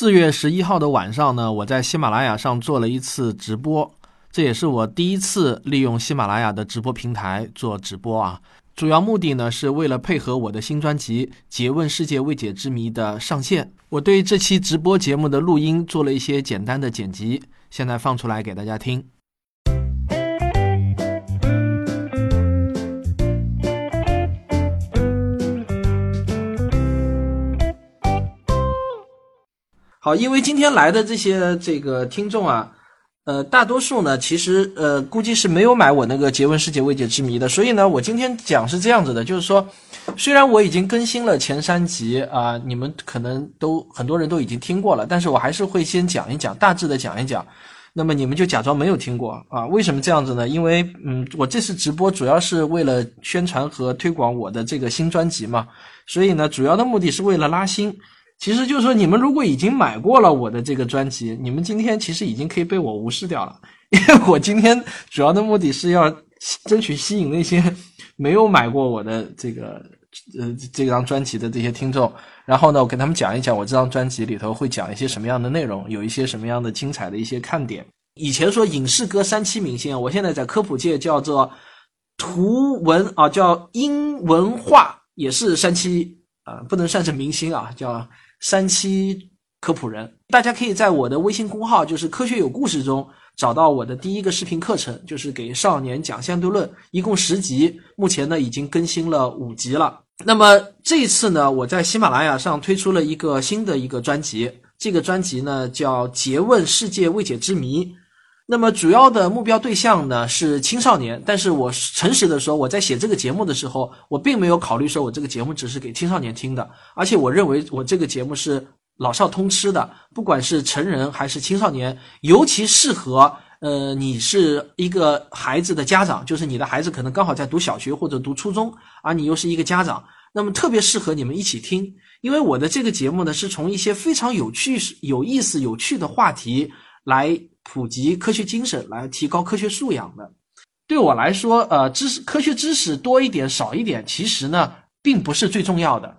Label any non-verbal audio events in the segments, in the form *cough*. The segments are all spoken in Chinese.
四月十一号的晚上呢，我在喜马拉雅上做了一次直播，这也是我第一次利用喜马拉雅的直播平台做直播啊。主要目的呢，是为了配合我的新专辑《诘问世界未解之谜》的上线，我对这期直播节目的录音做了一些简单的剪辑，现在放出来给大家听。好，因为今天来的这些这个听众啊，呃，大多数呢，其实呃，估计是没有买我那个《杰文世界未解之谜》的，所以呢，我今天讲是这样子的，就是说，虽然我已经更新了前三集啊，你们可能都很多人都已经听过了，但是我还是会先讲一讲，大致的讲一讲，那么你们就假装没有听过啊？为什么这样子呢？因为嗯，我这次直播主要是为了宣传和推广我的这个新专辑嘛，所以呢，主要的目的是为了拉新。其实就是说，你们如果已经买过了我的这个专辑，你们今天其实已经可以被我无视掉了，*laughs* 因为我今天主要的目的是要争取吸引那些没有买过我的这个呃这张专辑的这些听众，然后呢，我跟他们讲一讲我这张专辑里头会讲一些什么样的内容，有一些什么样的精彩的一些看点。以前说影视歌三七明星，我现在在科普界叫做图文啊，叫英文化也是三七啊，不能算是明星啊，叫。三期科普人，大家可以在我的微信公号，就是科学有故事中找到我的第一个视频课程，就是给少年讲相对论，一共十集，目前呢已经更新了五集了。那么这一次呢，我在喜马拉雅上推出了一个新的一个专辑，这个专辑呢叫《诘问世界未解之谜》。那么主要的目标对象呢是青少年，但是我诚实的说，我在写这个节目的时候，我并没有考虑说我这个节目只是给青少年听的，而且我认为我这个节目是老少通吃的，不管是成人还是青少年，尤其适合呃你是一个孩子的家长，就是你的孩子可能刚好在读小学或者读初中，而你又是一个家长，那么特别适合你们一起听，因为我的这个节目呢是从一些非常有趣、有意思、有趣的话题来。普及科学精神来提高科学素养的，对我来说，呃，知识科学知识多一点少一点，其实呢并不是最重要的，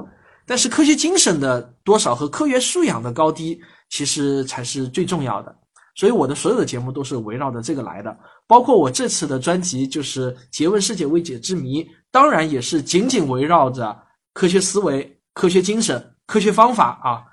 但是科学精神的多少和科学素养的高低，其实才是最重要的。所以我的所有的节目都是围绕着这个来的，包括我这次的专辑就是《诘问世界未解之谜》，当然也是紧紧围绕着科学思维、科学精神、科学方法啊。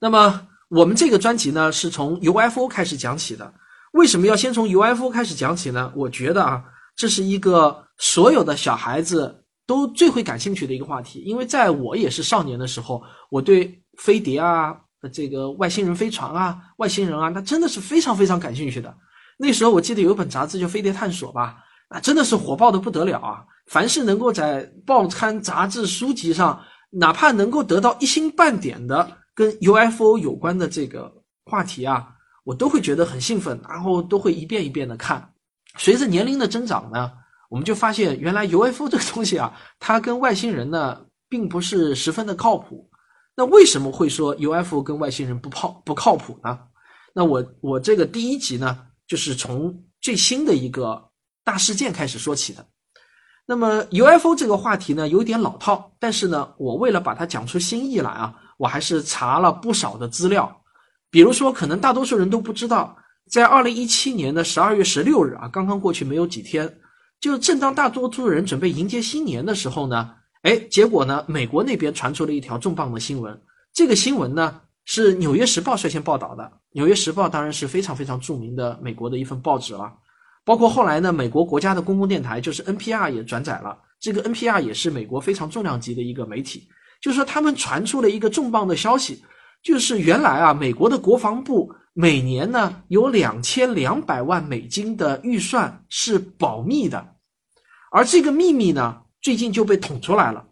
那么。我们这个专辑呢，是从 UFO 开始讲起的。为什么要先从 UFO 开始讲起呢？我觉得啊，这是一个所有的小孩子都最会感兴趣的一个话题。因为在我也是少年的时候，我对飞碟啊、这个外星人飞船啊、外星人啊，那真的是非常非常感兴趣的。那时候我记得有一本杂志叫《飞碟探索》吧，啊，真的是火爆的不得了啊！凡是能够在报刊、杂志、书籍上，哪怕能够得到一星半点的。跟 UFO 有关的这个话题啊，我都会觉得很兴奋，然后都会一遍一遍的看。随着年龄的增长呢，我们就发现原来 UFO 这个东西啊，它跟外星人呢并不是十分的靠谱。那为什么会说 UFO 跟外星人不靠不靠谱呢？那我我这个第一集呢，就是从最新的一个大事件开始说起的。那么 UFO 这个话题呢，有点老套，但是呢，我为了把它讲出新意来啊。我还是查了不少的资料，比如说，可能大多数人都不知道，在二零一七年的十二月十六日啊，刚刚过去没有几天，就正当大多数人准备迎接新年的时候呢，哎，结果呢，美国那边传出了一条重磅的新闻。这个新闻呢，是《纽约时报》率先报道的，《纽约时报》当然是非常非常著名的美国的一份报纸了，包括后来呢，美国国家的公共电台就是 NPR 也转载了，这个 NPR 也是美国非常重量级的一个媒体。就是说，他们传出了一个重磅的消息，就是原来啊，美国的国防部每年呢有两千两百万美金的预算是保密的，而这个秘密呢，最近就被捅出来了，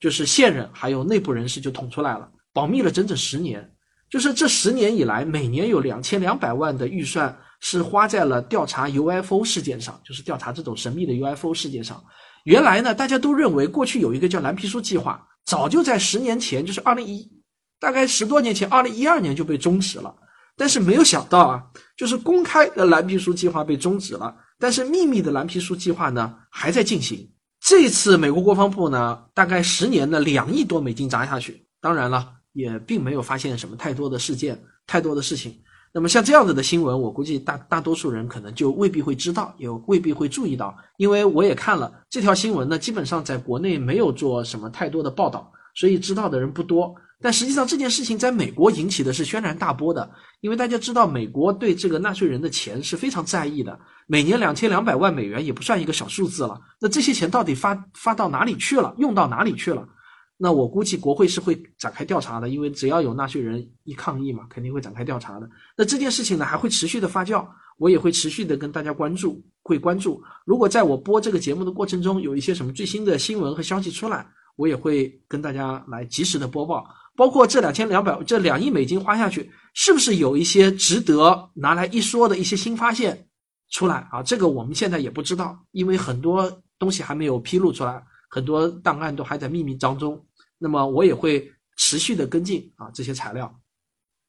就是现任还有内部人士就捅出来了，保密了整整十年，就是这十年以来，每年有两千两百万的预算是花在了调查 UFO 事件上，就是调查这种神秘的 UFO 事件上。原来呢，大家都认为过去有一个叫蓝皮书计划。早就在十年前，就是二零一，大概十多年前，二零一二年就被终止了。但是没有想到啊，就是公开的蓝皮书计划被终止了，但是秘密的蓝皮书计划呢还在进行。这次美国国防部呢，大概十年的两亿多美金砸下去，当然了，也并没有发现什么太多的事件、太多的事情。那么像这样子的新闻，我估计大大多数人可能就未必会知道，也未必会注意到，因为我也看了这条新闻呢，基本上在国内没有做什么太多的报道，所以知道的人不多。但实际上这件事情在美国引起的是轩然大波的，因为大家知道美国对这个纳税人的钱是非常在意的，每年两千两百万美元也不算一个小数字了。那这些钱到底发发到哪里去了，用到哪里去了？那我估计国会是会展开调查的，因为只要有纳税人一抗议嘛，肯定会展开调查的。那这件事情呢，还会持续的发酵，我也会持续的跟大家关注，会关注。如果在我播这个节目的过程中有一些什么最新的新闻和消息出来，我也会跟大家来及时的播报。包括这两千两百这两亿美金花下去，是不是有一些值得拿来一说的一些新发现出来啊？这个我们现在也不知道，因为很多东西还没有披露出来，很多档案都还在秘密当中。那么我也会持续的跟进啊这些材料。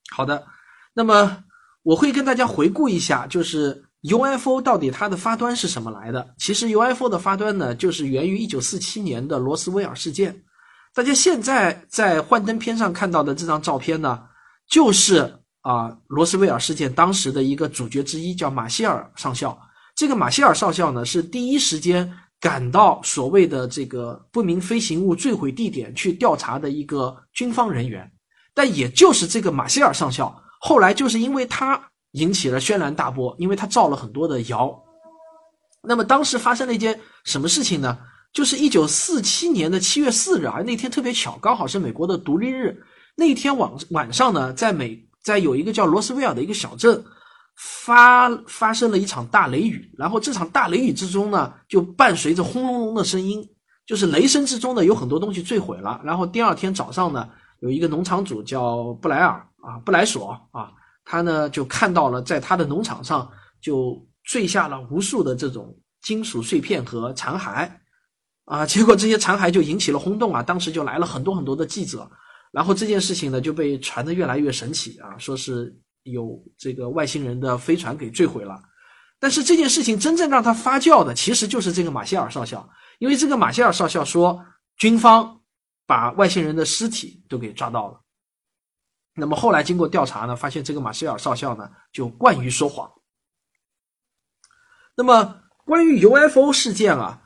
好的，那么我会跟大家回顾一下，就是 UFO 到底它的发端是什么来的？其实 UFO 的发端呢，就是源于一九四七年的罗斯威尔事件。大家现在在幻灯片上看到的这张照片呢，就是啊罗斯威尔事件当时的一个主角之一，叫马歇尔上校。这个马歇尔上校呢，是第一时间。赶到所谓的这个不明飞行物坠毁地点去调查的一个军方人员，但也就是这个马歇尔上校，后来就是因为他引起了轩然大波，因为他造了很多的谣。那么当时发生了一件什么事情呢？就是一九四七年的七月四日啊，那天特别巧，刚好是美国的独立日。那天晚晚上呢，在美在有一个叫罗斯威尔的一个小镇。发发生了一场大雷雨，然后这场大雷雨之中呢，就伴随着轰隆隆的声音，就是雷声之中呢，有很多东西坠毁了。然后第二天早上呢，有一个农场主叫布莱尔啊，布莱索啊，他呢就看到了在他的农场上就坠下了无数的这种金属碎片和残骸啊，结果这些残骸就引起了轰动啊，当时就来了很多很多的记者，然后这件事情呢就被传得越来越神奇啊，说是。有这个外星人的飞船给坠毁了，但是这件事情真正让他发酵的，其实就是这个马歇尔少校，因为这个马歇尔少校说军方把外星人的尸体都给抓到了。那么后来经过调查呢，发现这个马歇尔少校呢就惯于说谎。那么关于 UFO 事件啊，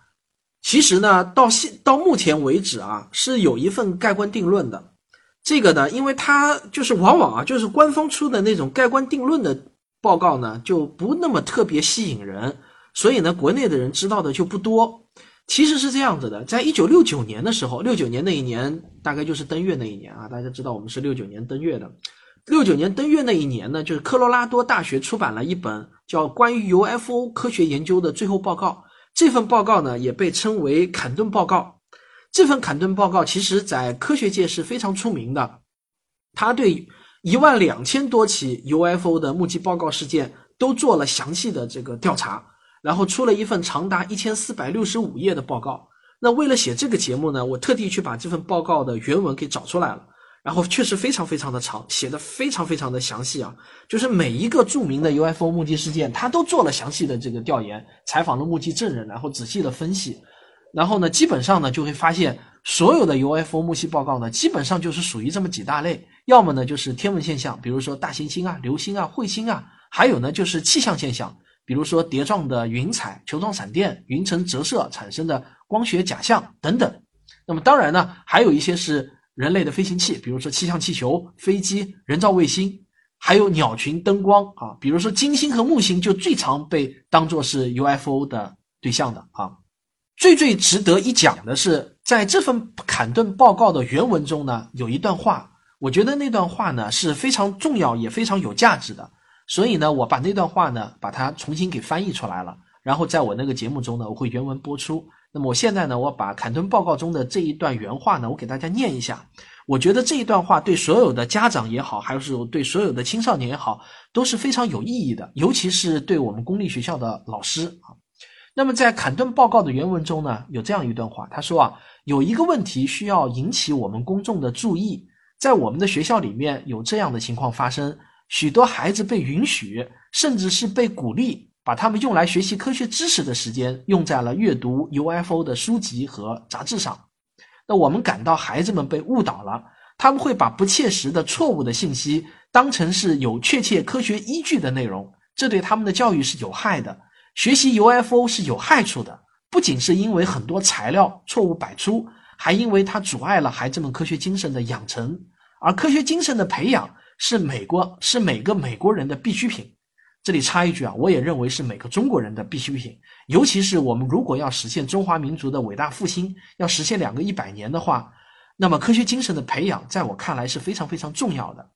其实呢到现到目前为止啊是有一份盖棺定论的。这个呢，因为它就是往往啊，就是官方出的那种盖棺定论的报告呢，就不那么特别吸引人，所以呢，国内的人知道的就不多。其实是这样子的，在一九六九年的时候，六九年那一年大概就是登月那一年啊，大家知道我们是六九年登月的。六九年登月那一年呢，就是科罗拉多大学出版了一本叫《关于 UFO 科学研究的最后报告》，这份报告呢，也被称为坎顿报告。这份坎顿报告其实，在科学界是非常出名的。他对一万两千多起 UFO 的目击报告事件都做了详细的这个调查，然后出了一份长达一千四百六十五页的报告。那为了写这个节目呢，我特地去把这份报告的原文给找出来了，然后确实非常非常的长，写的非常非常的详细啊，就是每一个著名的 UFO 目击事件，他都做了详细的这个调研，采访了目击证人，然后仔细的分析。然后呢，基本上呢就会发现，所有的 UFO 目击报告呢，基本上就是属于这么几大类，要么呢就是天文现象，比如说大行星啊、流星啊、彗星啊，还有呢就是气象现象，比如说碟状的云彩、球状闪电、云层折射产生的光学假象等等。那么当然呢，还有一些是人类的飞行器，比如说气象气球、飞机、人造卫星，还有鸟群、灯光啊，比如说金星和木星就最常被当作是 UFO 的对象的啊。最最值得一讲的是，在这份坎顿报告的原文中呢，有一段话，我觉得那段话呢是非常重要也非常有价值的，所以呢，我把那段话呢把它重新给翻译出来了，然后在我那个节目中呢，我会原文播出。那么我现在呢，我把坎顿报告中的这一段原话呢，我给大家念一下。我觉得这一段话对所有的家长也好，还是对所有的青少年也好，都是非常有意义的，尤其是对我们公立学校的老师。那么，在坎顿报告的原文中呢，有这样一段话，他说啊，有一个问题需要引起我们公众的注意，在我们的学校里面有这样的情况发生，许多孩子被允许，甚至是被鼓励，把他们用来学习科学知识的时间用在了阅读 UFO 的书籍和杂志上。那我们感到孩子们被误导了，他们会把不切实的、错误的信息当成是有确切科学依据的内容，这对他们的教育是有害的。学习 UFO 是有害处的，不仅是因为很多材料错误百出，还因为它阻碍了孩子们科学精神的养成。而科学精神的培养是美国是每个美国人的必需品。这里插一句啊，我也认为是每个中国人的必需品。尤其是我们如果要实现中华民族的伟大复兴，要实现两个一百年的话，那么科学精神的培养，在我看来是非常非常重要的。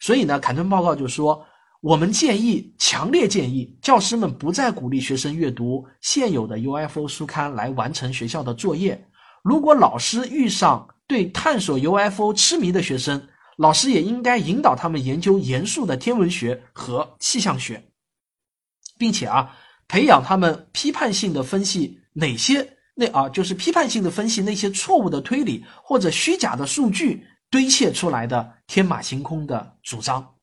所以呢，坎顿报告就说，我们建议，强烈建议教师们不再鼓励学生阅读现有的 UFO 书刊来完成学校的作业。如果老师遇上对探索 UFO 痴迷的学生，老师也应该引导他们研究严肃的天文学和气象学。并且啊，培养他们批判性的分析哪些那啊，就是批判性的分析那些错误的推理或者虚假的数据堆砌出来的天马行空的主张。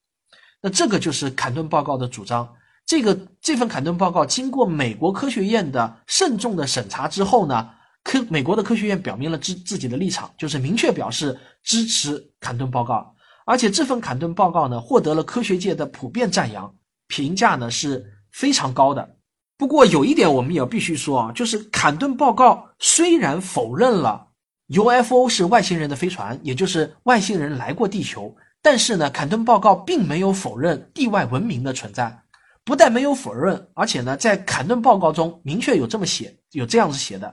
那这个就是坎顿报告的主张。这个这份坎顿报告经过美国科学院的慎重的审查之后呢，科美国的科学院表明了自自己的立场，就是明确表示支持坎顿报告。而且这份坎顿报告呢，获得了科学界的普遍赞扬，评价呢是。非常高的，不过有一点我们也要必须说啊，就是坎顿报告虽然否认了 UFO 是外星人的飞船，也就是外星人来过地球，但是呢，坎顿报告并没有否认地外文明的存在，不但没有否认，而且呢，在坎顿报告中明确有这么写，有这样子写的，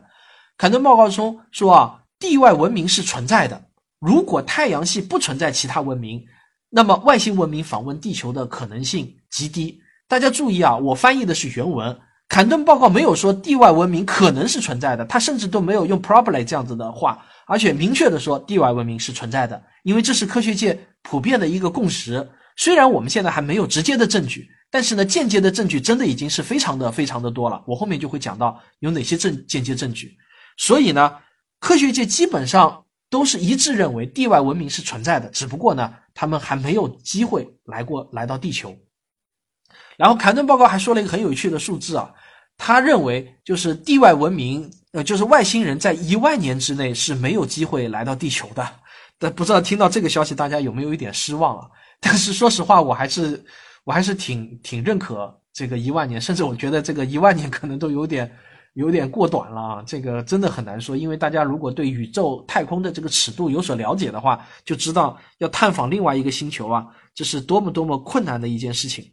坎顿报告中说啊，地外文明是存在的，如果太阳系不存在其他文明，那么外星文明访问地球的可能性极低。大家注意啊，我翻译的是原文。坎顿报告没有说地外文明可能是存在的，他甚至都没有用 probably 这样子的话，而且明确的说地外文明是存在的，因为这是科学界普遍的一个共识。虽然我们现在还没有直接的证据，但是呢，间接的证据真的已经是非常的非常的多了。我后面就会讲到有哪些证间接证据。所以呢，科学界基本上都是一致认为地外文明是存在的，只不过呢，他们还没有机会来过来到地球。然后坎顿报告还说了一个很有趣的数字啊，他认为就是地外文明，呃，就是外星人在一万年之内是没有机会来到地球的。但不知道听到这个消息，大家有没有一点失望啊？*laughs* 但是说实话，我还是我还是挺挺认可这个一万年，甚至我觉得这个一万年可能都有点有点过短了啊。这个真的很难说，因为大家如果对宇宙太空的这个尺度有所了解的话，就知道要探访另外一个星球啊，这是多么多么困难的一件事情。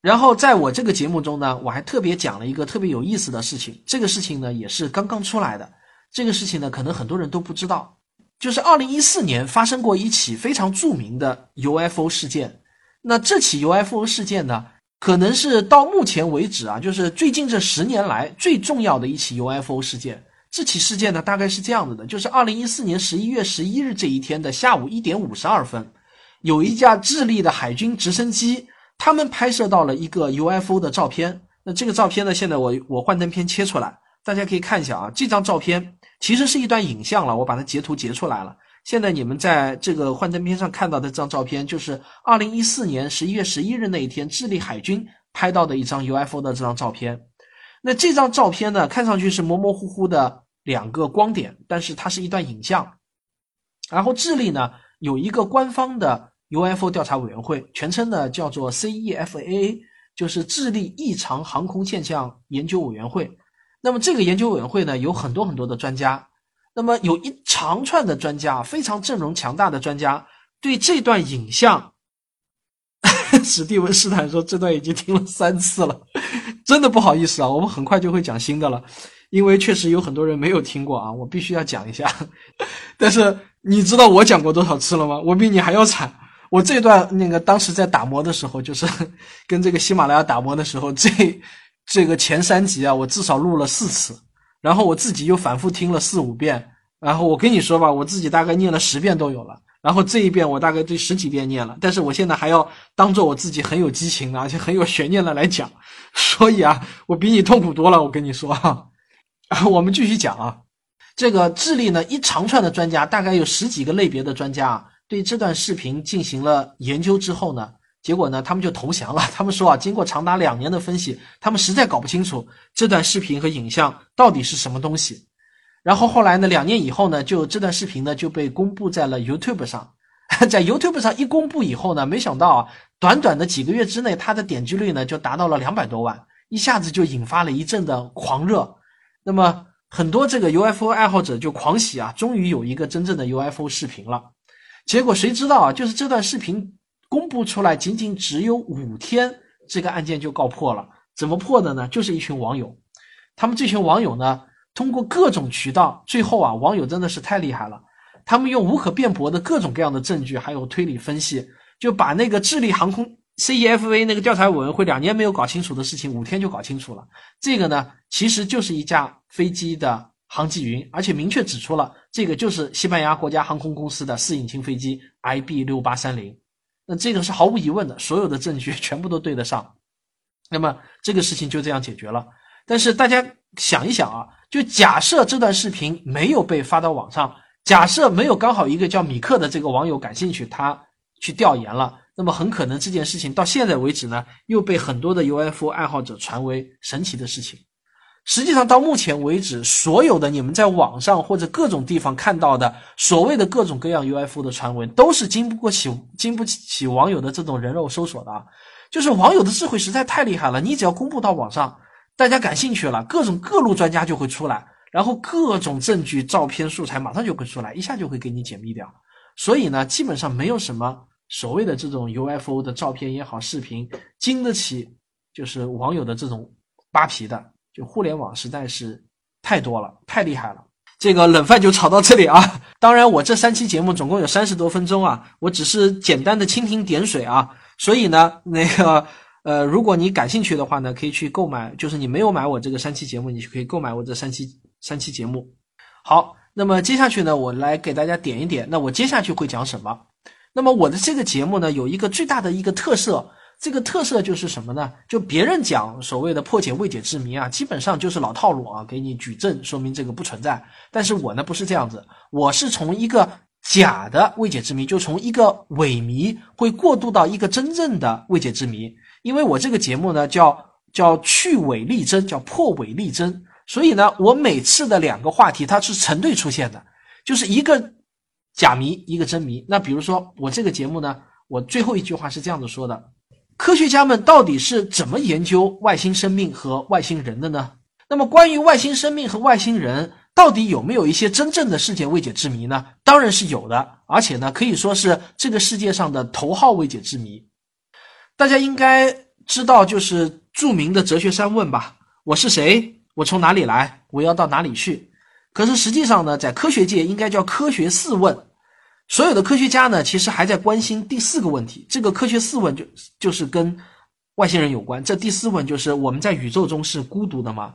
然后在我这个节目中呢，我还特别讲了一个特别有意思的事情。这个事情呢，也是刚刚出来的。这个事情呢，可能很多人都不知道，就是二零一四年发生过一起非常著名的 UFO 事件。那这起 UFO 事件呢，可能是到目前为止啊，就是最近这十年来最重要的一起 UFO 事件。这起事件呢，大概是这样子的：就是二零一四年十一月十一日这一天的下午一点五十二分，有一架智利的海军直升机。他们拍摄到了一个 UFO 的照片，那这个照片呢？现在我我幻灯片切出来，大家可以看一下啊。这张照片其实是一段影像了，我把它截图截出来了。现在你们在这个幻灯片上看到的这张照片，就是二零一四年十一月十一日那一天，智利海军拍到的一张 UFO 的这张照片。那这张照片呢，看上去是模模糊糊的两个光点，但是它是一段影像。然后智利呢有一个官方的。UFO 调查委员会全称呢叫做 CEFAA，就是智利异常航空现象研究委员会。那么这个研究委员会呢有很多很多的专家，那么有一长串的专家，非常阵容强大的专家，对这段影像，*laughs* 史蒂文斯坦说这段已经听了三次了，真的不好意思啊，我们很快就会讲新的了，因为确实有很多人没有听过啊，我必须要讲一下。*laughs* 但是你知道我讲过多少次了吗？我比你还要惨。我这段那个当时在打磨的时候，就是 *laughs* 跟这个喜马拉雅打磨的时候，这这个前三集啊，我至少录了四次，然后我自己又反复听了四五遍，然后我跟你说吧，我自己大概念了十遍都有了，然后这一遍我大概对十几遍念了，但是我现在还要当做我自己很有激情的，而且很有悬念的来讲，*laughs* 所以啊，我比你痛苦多了，我跟你说哈，*laughs* 我们继续讲啊，这个智利呢一长串的专家，大概有十几个类别的专家啊。对这段视频进行了研究之后呢，结果呢，他们就投降了。*laughs* 他们说啊，经过长达两年的分析，他们实在搞不清楚这段视频和影像到底是什么东西。然后后来呢，两年以后呢，就这段视频呢就被公布在了 YouTube 上。*laughs* 在 YouTube 上一公布以后呢，没想到啊，短短的几个月之内，它的点击率呢就达到了两百多万，一下子就引发了一阵的狂热。那么很多这个 UFO 爱好者就狂喜啊，终于有一个真正的 UFO 视频了。结果谁知道啊，就是这段视频公布出来，仅仅只有五天，这个案件就告破了。怎么破的呢？就是一群网友，他们这群网友呢，通过各种渠道，最后啊，网友真的是太厉害了。他们用无可辩驳的各种各样的证据，还有推理分析，就把那个智利航空 CEFA 那个调查委员会两年没有搞清楚的事情，五天就搞清楚了。这个呢，其实就是一架飞机的航迹云，而且明确指出了这个就是西班牙国家航空公司的四引擎飞机 IB 六八三零。那这个是毫无疑问的，所有的证据 *laughs* 全部都对得上。那么这个事情就这样解决了。但是大家想一想啊，就假设这段视频没有被发到网上。假设没有刚好一个叫米克的这个网友感兴趣，他去调研了，那么很可能这件事情到现在为止呢，又被很多的 UFO 爱好者传为神奇的事情。实际上到目前为止，所有的你们在网上或者各种地方看到的所谓的各种各样 UFO 的传闻，都是经不过起经不起网友的这种人肉搜索的啊！就是网友的智慧实在太厉害了，你只要公布到网上，大家感兴趣了，各种各路专家就会出来。然后各种证据、照片、素材马上就会出来，一下就会给你解密掉。所以呢，基本上没有什么所谓的这种 UFO 的照片也好、视频经得起就是网友的这种扒皮的。就互联网实在是太多了，太厉害了。这个冷饭就炒到这里啊。当然，我这三期节目总共有三十多分钟啊，我只是简单的蜻蜓点水啊。所以呢，那个。呃，如果你感兴趣的话呢，可以去购买。就是你没有买我这个三期节目，你就可以购买我这三期三期节目。好，那么接下去呢，我来给大家点一点。那我接下去会讲什么？那么我的这个节目呢，有一个最大的一个特色，这个特色就是什么呢？就别人讲所谓的破解未解之谜啊，基本上就是老套路啊，给你举证说明这个不存在。但是我呢不是这样子，我是从一个假的未解之谜，就从一个伪谜会过渡到一个真正的未解之谜。因为我这个节目呢叫叫去伪立真，叫破伪立真，所以呢，我每次的两个话题它是成对出现的，就是一个假谜，一个真谜。那比如说我这个节目呢，我最后一句话是这样子说的：科学家们到底是怎么研究外星生命和外星人的呢？那么关于外星生命和外星人，到底有没有一些真正的世界未解之谜呢？当然是有的，而且呢，可以说是这个世界上的头号未解之谜。大家应该知道，就是著名的哲学三问吧？我是谁？我从哪里来？我要到哪里去？可是实际上呢，在科学界应该叫科学四问。所有的科学家呢，其实还在关心第四个问题。这个科学四问就就是跟外星人有关。这第四问就是我们在宇宙中是孤独的吗？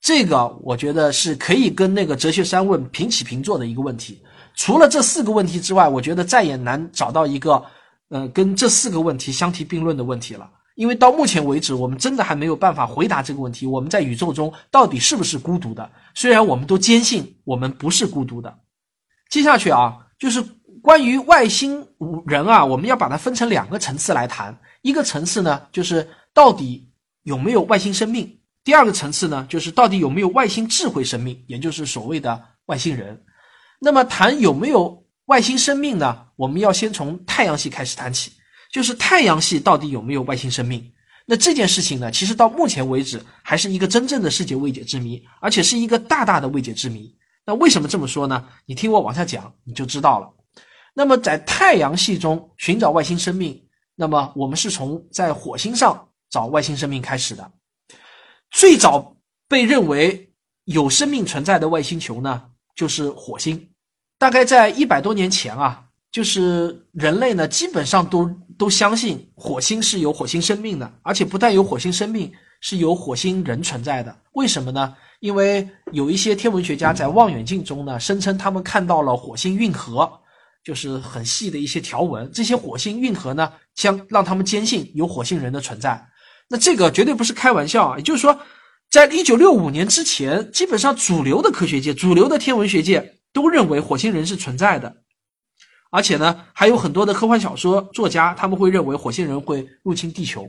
这个我觉得是可以跟那个哲学三问平起平坐的一个问题。除了这四个问题之外，我觉得再也难找到一个。呃，跟这四个问题相提并论的问题了，因为到目前为止，我们真的还没有办法回答这个问题：我们在宇宙中到底是不是孤独的？虽然我们都坚信我们不是孤独的。接下去啊，就是关于外星人啊，我们要把它分成两个层次来谈。一个层次呢，就是到底有没有外星生命；第二个层次呢，就是到底有没有外星智慧生命，也就是所谓的外星人。那么谈有没有？外星生命呢？我们要先从太阳系开始谈起，就是太阳系到底有没有外星生命？那这件事情呢，其实到目前为止还是一个真正的世界未解之谜，而且是一个大大的未解之谜。那为什么这么说呢？你听我往下讲，你就知道了。那么在太阳系中寻找外星生命，那么我们是从在火星上找外星生命开始的。最早被认为有生命存在的外星球呢，就是火星。大概在一百多年前啊，就是人类呢，基本上都都相信火星是有火星生命的，而且不但有火星生命，是有火星人存在的。为什么呢？因为有一些天文学家在望远镜中呢，声称他们看到了火星运河，就是很细的一些条纹。这些火星运河呢，将让他们坚信有火星人的存在。那这个绝对不是开玩笑啊！也就是说，在一九六五年之前，基本上主流的科学界、主流的天文学界。都认为火星人是存在的，而且呢，还有很多的科幻小说作家，他们会认为火星人会入侵地球。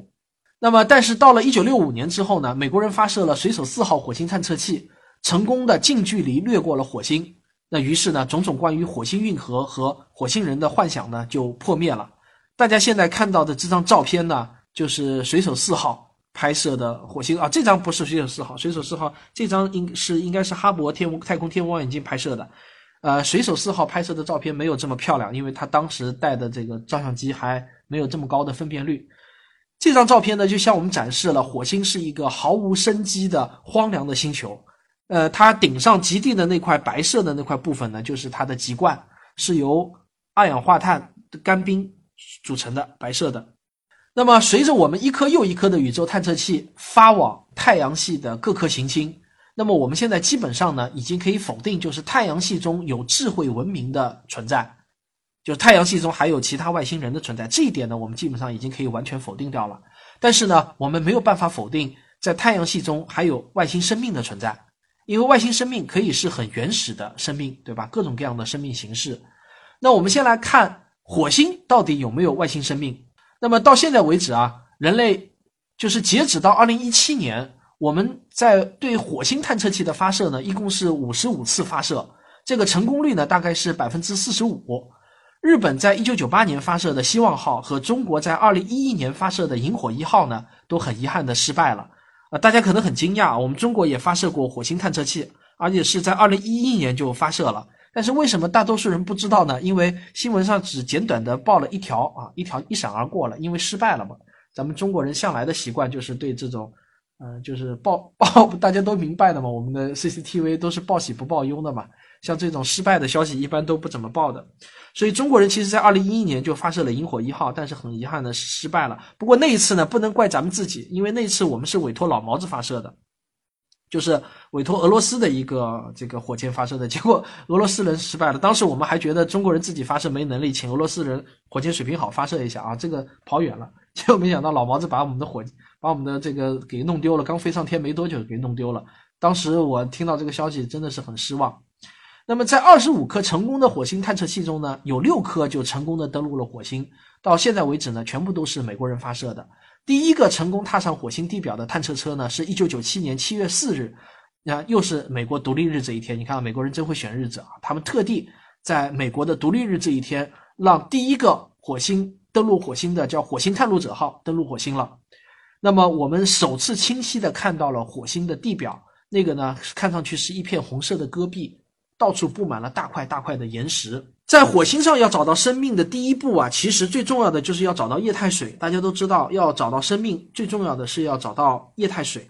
那么，但是到了一九六五年之后呢，美国人发射了水手四号火星探测器，成功的近距离掠过了火星。那于是呢，种种关于火星运河和火星人的幻想呢就破灭了。大家现在看到的这张照片呢，就是水手四号拍摄的火星啊。这张不是水手四号，水手四号这张应是应该是哈勃天文太空天文望远镜拍摄的。呃，水手四号拍摄的照片没有这么漂亮，因为他当时带的这个照相机还没有这么高的分辨率。这张照片呢，就向我们展示了火星是一个毫无生机的荒凉的星球。呃，它顶上极地的那块白色的那块部分呢，就是它的极冠，是由二氧化碳的干冰。组成的白色的，那么随着我们一颗又一颗的宇宙探测器发往太阳系的各颗行星，那么我们现在基本上呢，已经可以否定，就是太阳系中有智慧文明的存在，就是太阳系中还有其他外星人的存在。这一点呢，我们基本上已经可以完全否定掉了。但是呢，我们没有办法否定在太阳系中还有外星生命的存在，因为外星生命可以是很原始的生命，对吧？各种各样的生命形式。那我们先来看。火星到底有没有外星生命？那么到现在为止啊，人类就是截止到二零一七年，我们在对火星探测器的发射呢，一共是五十五次发射，这个成功率呢大概是百分之四十五。日本在一九九八年发射的希望号和中国在二零一一年发射的萤火一号呢，都很遗憾的失败了。啊，大家可能很惊讶，我们中国也发射过火星探测器，而且是在二零一一年就发射了。但是为什么大多数人不知道呢？因为新闻上只简短的报了一条啊，一条一闪而过了，因为失败了嘛。咱们中国人向来的习惯就是对这种，嗯，就是报报，大家都明白的嘛。我们的 CCTV 都是报喜不报忧的嘛。像这种失败的消息一般都不怎么报的。所以中国人其实在二零一一年就发射了萤火一号，但是很遗憾的失败了。不过那一次呢，不能怪咱们自己，因为那次我们是委托老毛子发射的。就是委托俄罗斯的一个这个火箭发射的结果，俄罗斯人失败了。当时我们还觉得中国人自己发射没能力，请俄罗斯人火箭水平好发射一下啊，这个跑远了。*laughs* 结果没想到老毛子把我们的火把我们的这个给弄丢了，刚飞上天没多久给弄丢了。当时我听到这个消息真的是很失望。那么在二十五颗成功的火星探测器中呢，有六颗就成功的登陆了火星。到现在为止呢，全部都是美国人发射的。第一个成功踏上火星地表的探测车呢，是一九九七年七月四日，那又是美国独立日这一天。你看，美国人真会选日子啊！他们特地在美国的独立日这一天，让第一个火星登陆火星的叫火星探路者号登陆火星了。那么，我们首次清晰的看到了火星的地表，那个呢，看上去是一片红色的戈壁，到处布满了大块大块的岩石。在火星上要找到生命的第一步啊，其实最重要的就是要找到液态水。大家都知道，要找到生命最重要的是要找到液态水。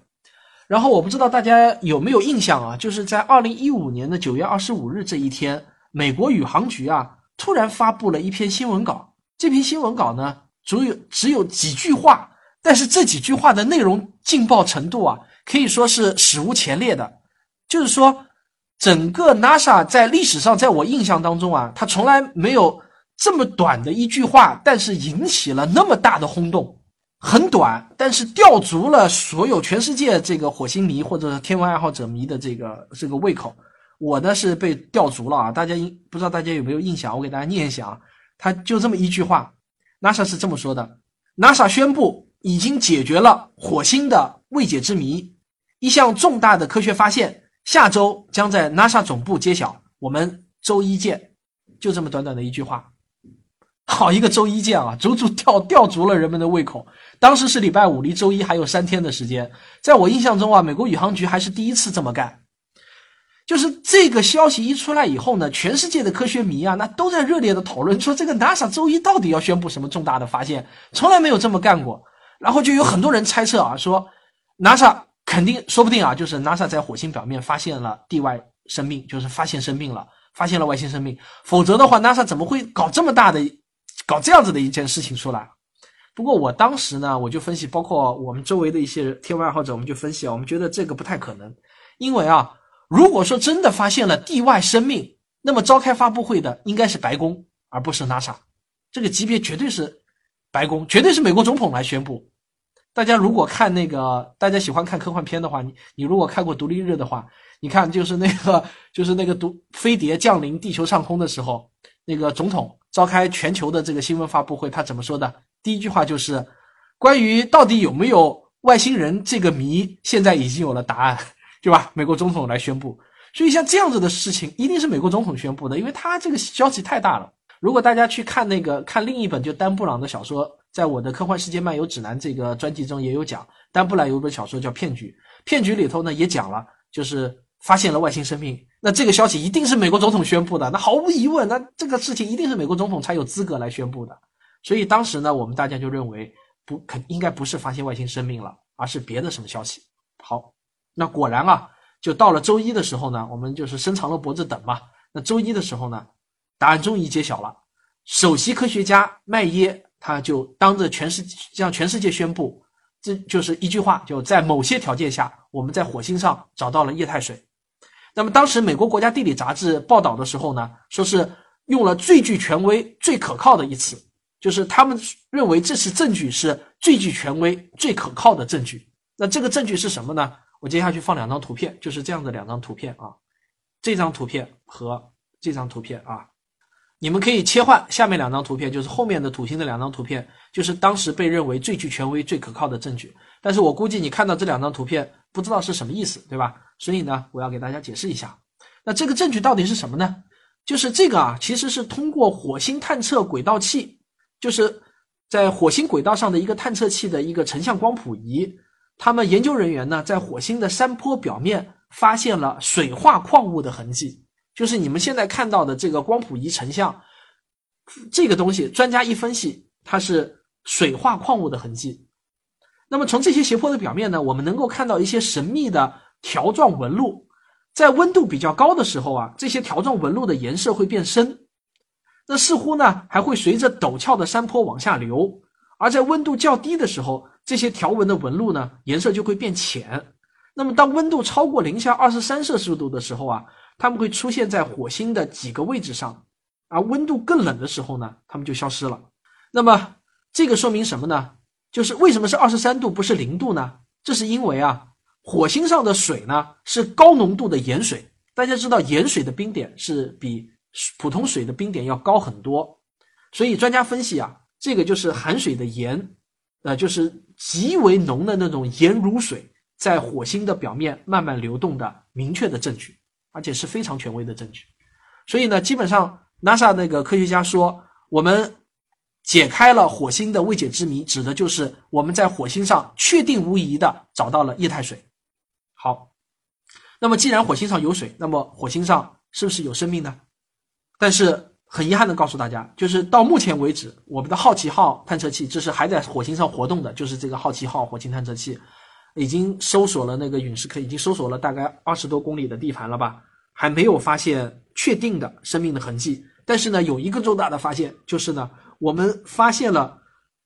然后我不知道大家有没有印象啊，就是在二零一五年的九月二十五日这一天，美国宇航局啊突然发布了一篇新闻稿。这篇新闻稿呢，只有只有几句话，但是这几句话的内容劲爆程度啊，可以说是史无前例的。就是说。整个 NASA 在历史上，在我印象当中啊，它从来没有这么短的一句话，但是引起了那么大的轰动。很短，但是吊足了所有全世界这个火星迷或者天文爱好者迷的这个这个胃口。我呢是被吊足了啊！大家应不知道大家有没有印象？我给大家念一下啊，他就这么一句话，NASA 是这么说的：NASA 宣布已经解决了火星的未解之谜，一项重大的科学发现。下周将在 NASA 总部揭晓，我们周一见。就这么短短的一句话，好一个周一见啊！足足吊吊足了人们的胃口。当时是礼拜五，离周一还有三天的时间。在我印象中啊，美国宇航局还是第一次这么干。就是这个消息一出来以后呢，全世界的科学迷啊，那都在热烈的讨论，说这个 NASA 周一到底要宣布什么重大的发现，从来没有这么干过。然后就有很多人猜测啊，说 NASA。肯定说不定啊，就是 NASA 在火星表面发现了地外生命，就是发现生命了，发现了外星生命。否则的话，NASA 怎么会搞这么大的、搞这样子的一件事情出来？不过我当时呢，我就分析，包括我们周围的一些天文爱好者，我们就分析啊，我们觉得这个不太可能，因为啊，如果说真的发现了地外生命，那么召开发布会的应该是白宫，而不是 NASA，这个级别绝对是白宫，绝对是美国总统来宣布。大家如果看那个，大家喜欢看科幻片的话，你你如果看过《独立日》的话，你看就是那个就是那个独飞碟降临地球上空的时候，那个总统召开全球的这个新闻发布会，他怎么说的？第一句话就是关于到底有没有外星人这个谜，现在已经有了答案，对吧？美国总统来宣布，所以像这样子的事情，一定是美国总统宣布的，因为他这个消息太大了。如果大家去看那个看另一本就丹布朗的小说，在我的《科幻世界漫游指南》这个专辑中也有讲，丹布朗有一本小说叫《骗局》，骗局里头呢也讲了，就是发现了外星生命。那这个消息一定是美国总统宣布的，那毫无疑问，那这个事情一定是美国总统才有资格来宣布的。所以当时呢，我们大家就认为不肯应该不是发现外星生命了，而是别的什么消息。好，那果然啊，就到了周一的时候呢，我们就是伸长了脖子等嘛。那周一的时候呢？答案终于揭晓了，首席科学家麦耶他就当着全世向全世界宣布，这就是一句话，就在某些条件下，我们在火星上找到了液态水。那么当时美国国家地理杂志报道的时候呢，说是用了最具权威、最可靠的一词，就是他们认为这次证据是最具权威、最可靠的证据。那这个证据是什么呢？我接下去放两张图片，就是这样的两张图片啊，这张图片和这张图片啊。你们可以切换下面两张图片，就是后面的土星的两张图片，就是当时被认为最具权威、最可靠的证据。但是我估计你看到这两张图片不知道是什么意思，对吧？所以呢，我要给大家解释一下。那这个证据到底是什么呢？就是这个啊，其实是通过火星探测轨道器，就是在火星轨道上的一个探测器的一个成像光谱仪，他们研究人员呢在火星的山坡表面发现了水化矿物的痕迹。就是你们现在看到的这个光谱仪成像，这个东西，专家一分析，它是水化矿物的痕迹。那么从这些斜坡的表面呢，我们能够看到一些神秘的条状纹路。在温度比较高的时候啊，这些条状纹路的颜色会变深。那似乎呢，还会随着陡峭的山坡往下流。而在温度较低的时候，这些条纹的纹路呢，颜色就会变浅。那么当温度超过零下二十三摄氏度的时候啊。它们会出现在火星的几个位置上，而温度更冷的时候呢，它们就消失了。那么这个说明什么呢？就是为什么是二十三度不是零度呢？这是因为啊，火星上的水呢是高浓度的盐水。大家知道盐水的冰点是比普通水的冰点要高很多，所以专家分析啊，这个就是含水的盐，呃，就是极为浓的那种盐如水，在火星的表面慢慢流动的明确的证据。而且是非常权威的证据，所以呢，基本上 NASA 那个科学家说，我们解开了火星的未解之谜，指的就是我们在火星上确定无疑的找到了液态水。好，那么既然火星上有水，那么火星上是不是有生命呢？但是很遗憾的告诉大家，就是到目前为止，我们的好奇号探测器，这是还在火星上活动的，就是这个好奇号火星探测器。已经搜索了那个陨石坑，已经搜索了大概二十多公里的地盘了吧，还没有发现确定的生命的痕迹。但是呢，有一个重大的发现，就是呢，我们发现了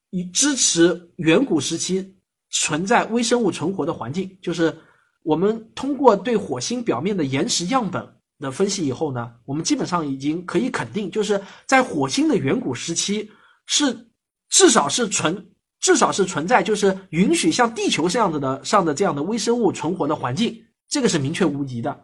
以支持远古时期存在微生物存活的环境。就是我们通过对火星表面的岩石样本的分析以后呢，我们基本上已经可以肯定，就是在火星的远古时期是至少是存。至少是存在，就是允许像地球这样子的上的这样的微生物存活的环境，这个是明确无疑的。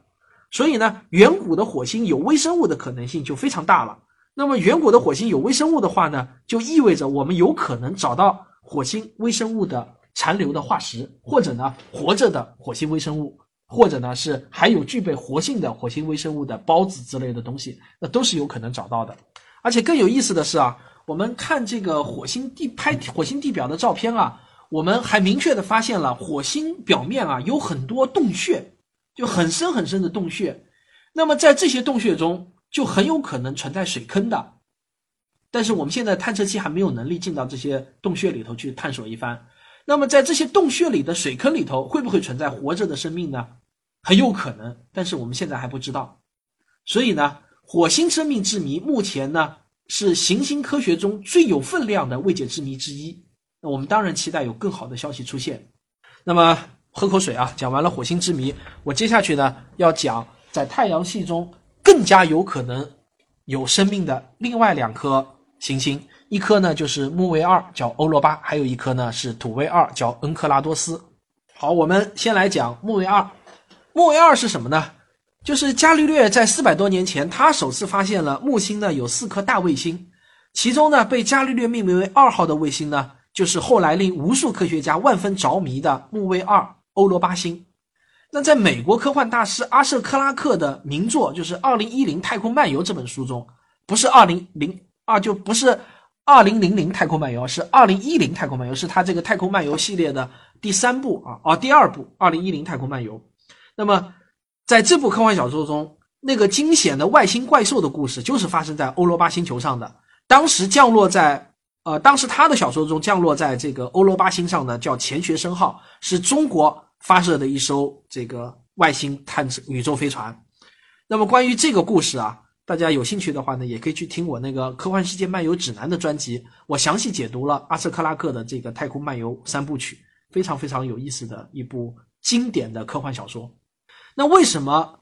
所以呢，远古的火星有微生物的可能性就非常大了。那么，远古的火星有微生物的话呢，就意味着我们有可能找到火星微生物的残留的化石，或者呢活着的火星微生物，或者呢是还有具备活性的火星微生物的孢子之类的东西，那都是有可能找到的。而且更有意思的是啊。我们看这个火星地拍火星地表的照片啊，我们还明确的发现了火星表面啊有很多洞穴，就很深很深的洞穴。那么在这些洞穴中，就很有可能存在水坑的。但是我们现在探测器还没有能力进到这些洞穴里头去探索一番。那么在这些洞穴里的水坑里头，会不会存在活着的生命呢？很有可能，但是我们现在还不知道。所以呢，火星生命之谜目前呢。是行星科学中最有分量的未解之谜之一。那我们当然期待有更好的消息出现。那么喝口水啊，讲完了火星之谜，我接下去呢要讲在太阳系中更加有可能有生命的另外两颗行星，一颗呢就是木卫二，叫欧罗巴；还有一颗呢是土卫二，叫恩克拉多斯。好，我们先来讲木卫二。木卫二是什么呢？就是伽利略在四百多年前，他首次发现了木星呢有四颗大卫星，其中呢被伽利略命名为二号的卫星呢，就是后来令无数科学家万分着迷的木卫二欧罗巴星。那在美国科幻大师阿瑟克拉克的名作就是《二零一零太空漫游》这本书中，不是二零零二，就不是二零零零太空漫游，是二零一零太空漫游，是他这个太空漫游系列的第三部啊，哦，第二部二零一零太空漫游。那么在这部科幻小说中，那个惊险的外星怪兽的故事就是发生在欧罗巴星球上的。当时降落在呃，当时他的小说中降落在这个欧罗巴星上的叫钱学森号，是中国。发射的一艘这个外星探测宇宙飞船，那么关于这个故事啊，大家有兴趣的话呢，也可以去听我那个《科幻世界漫游指南》的专辑，我详细解读了阿瑟克拉克的这个太空漫游三部曲，非常非常有意思的一部经典的科幻小说。那为什么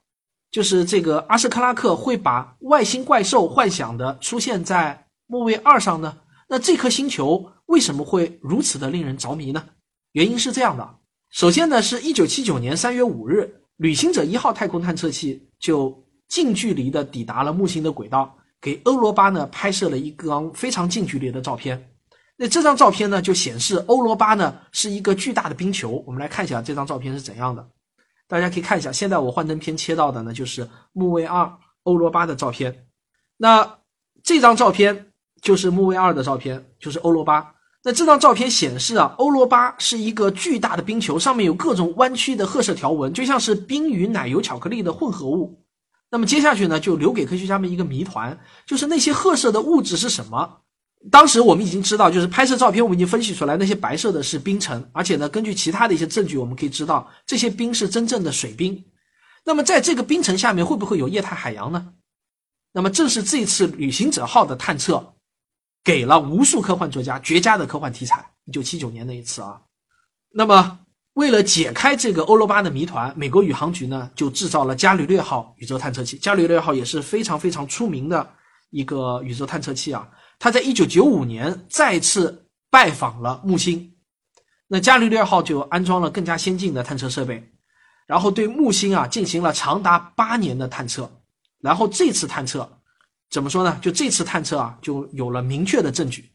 就是这个阿瑟克拉克会把外星怪兽幻想的出现在木卫二上呢？那这颗星球为什么会如此的令人着迷呢？原因是这样的。首先呢，是一九七九年三月五日，旅行者一号太空探测器就近距离的抵达了木星的轨道，给欧罗巴呢拍摄了一张非常近距离的照片。那这张照片呢，就显示欧罗巴呢是一个巨大的冰球。我们来看一下这张照片是怎样的，大家可以看一下。现在我幻灯片切到的呢，就是木卫二欧罗巴的照片。那这张照片就是木卫二的照片，就是欧罗巴。那这张照片显示啊，欧罗巴是一个巨大的冰球，上面有各种弯曲的褐色条纹，就像是冰与奶油巧克力的混合物。那么接下去呢，就留给科学家们一个谜团，就是那些褐色的物质是什么？当时我们已经知道，就是拍摄照片，我们已经分析出来，那些白色的是冰层，而且呢，根据其他的一些证据，我们可以知道这些冰是真正的水冰。那么在这个冰层下面，会不会有液态海洋呢？那么正是这次旅行者号的探测。给了无数科幻作家绝佳的科幻题材。一九七九年那一次啊，那么为了解开这个欧罗巴的谜团，美国宇航局呢就制造了伽利略号宇宙探测器。伽利略号也是非常非常出名的一个宇宙探测器啊。他在一九九五年再次拜访了木星，那伽利略号就安装了更加先进的探测设备，然后对木星啊进行了长达八年的探测，然后这次探测。怎么说呢？就这次探测啊，就有了明确的证据，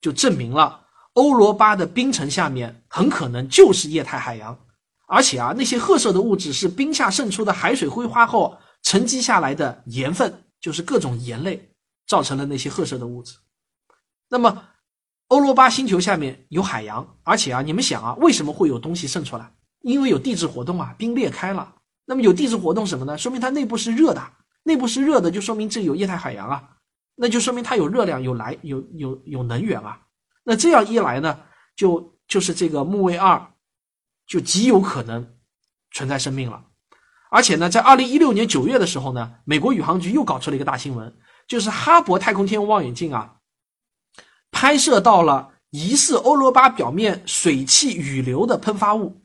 就证明了欧罗巴的冰层下面很可能就是液态海洋，而且啊，那些褐色的物质是冰下渗出的海水挥发后沉积下来的盐分，就是各种盐类造成了那些褐色的物质。那么，欧罗巴星球下面有海洋，而且啊，你们想啊，为什么会有东西渗出来？因为有地质活动啊，冰裂开了。那么有地质活动什么呢？说明它内部是热的。内部是热的，就说明这有液态海洋啊，那就说明它有热量、有来、有有有能源啊。那这样一来呢，就就是这个木卫二就极有可能存在生命了。而且呢，在二零一六年九月的时候呢，美国宇航局又搞出了一个大新闻，就是哈勃太空天文望远镜啊，拍摄到了疑似欧罗巴表面水汽雨流的喷发物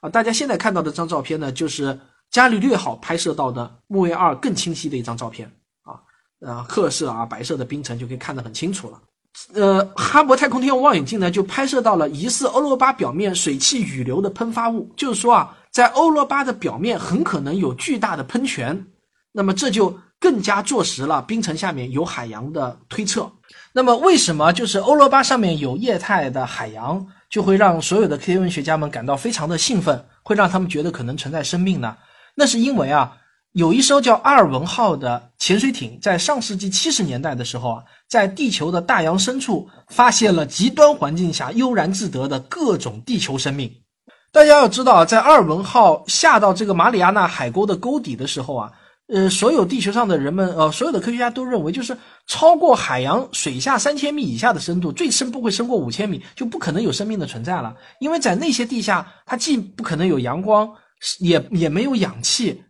啊。大家现在看到的这张照片呢，就是。伽利略号拍摄到的木卫二更清晰的一张照片啊，呃，褐色啊，白色的冰层就可以看得很清楚了。呃，哈勃太空天文望远镜呢，就拍摄到了疑似欧罗巴表面水汽雨流的喷发物，就是说啊，在欧罗巴的表面很可能有巨大的喷泉。那么这就更加坐实了冰层下面有海洋的推测。那么为什么就是欧罗巴上面有液态的海洋，就会让所有的天文学家们感到非常的兴奋，会让他们觉得可能存在生命呢？那是因为啊，有一艘叫阿尔文号的潜水艇，在上世纪七十年代的时候啊，在地球的大洋深处发现了极端环境下悠然自得的各种地球生命。大家要知道啊，在阿尔文号下到这个马里亚纳海沟的沟底的时候啊，呃，所有地球上的人们，呃，所有的科学家都认为，就是超过海洋水下三千米以下的深度，最深不会深过五千米，就不可能有生命的存在了。因为在那些地下，它既不可能有阳光。也也没有氧气，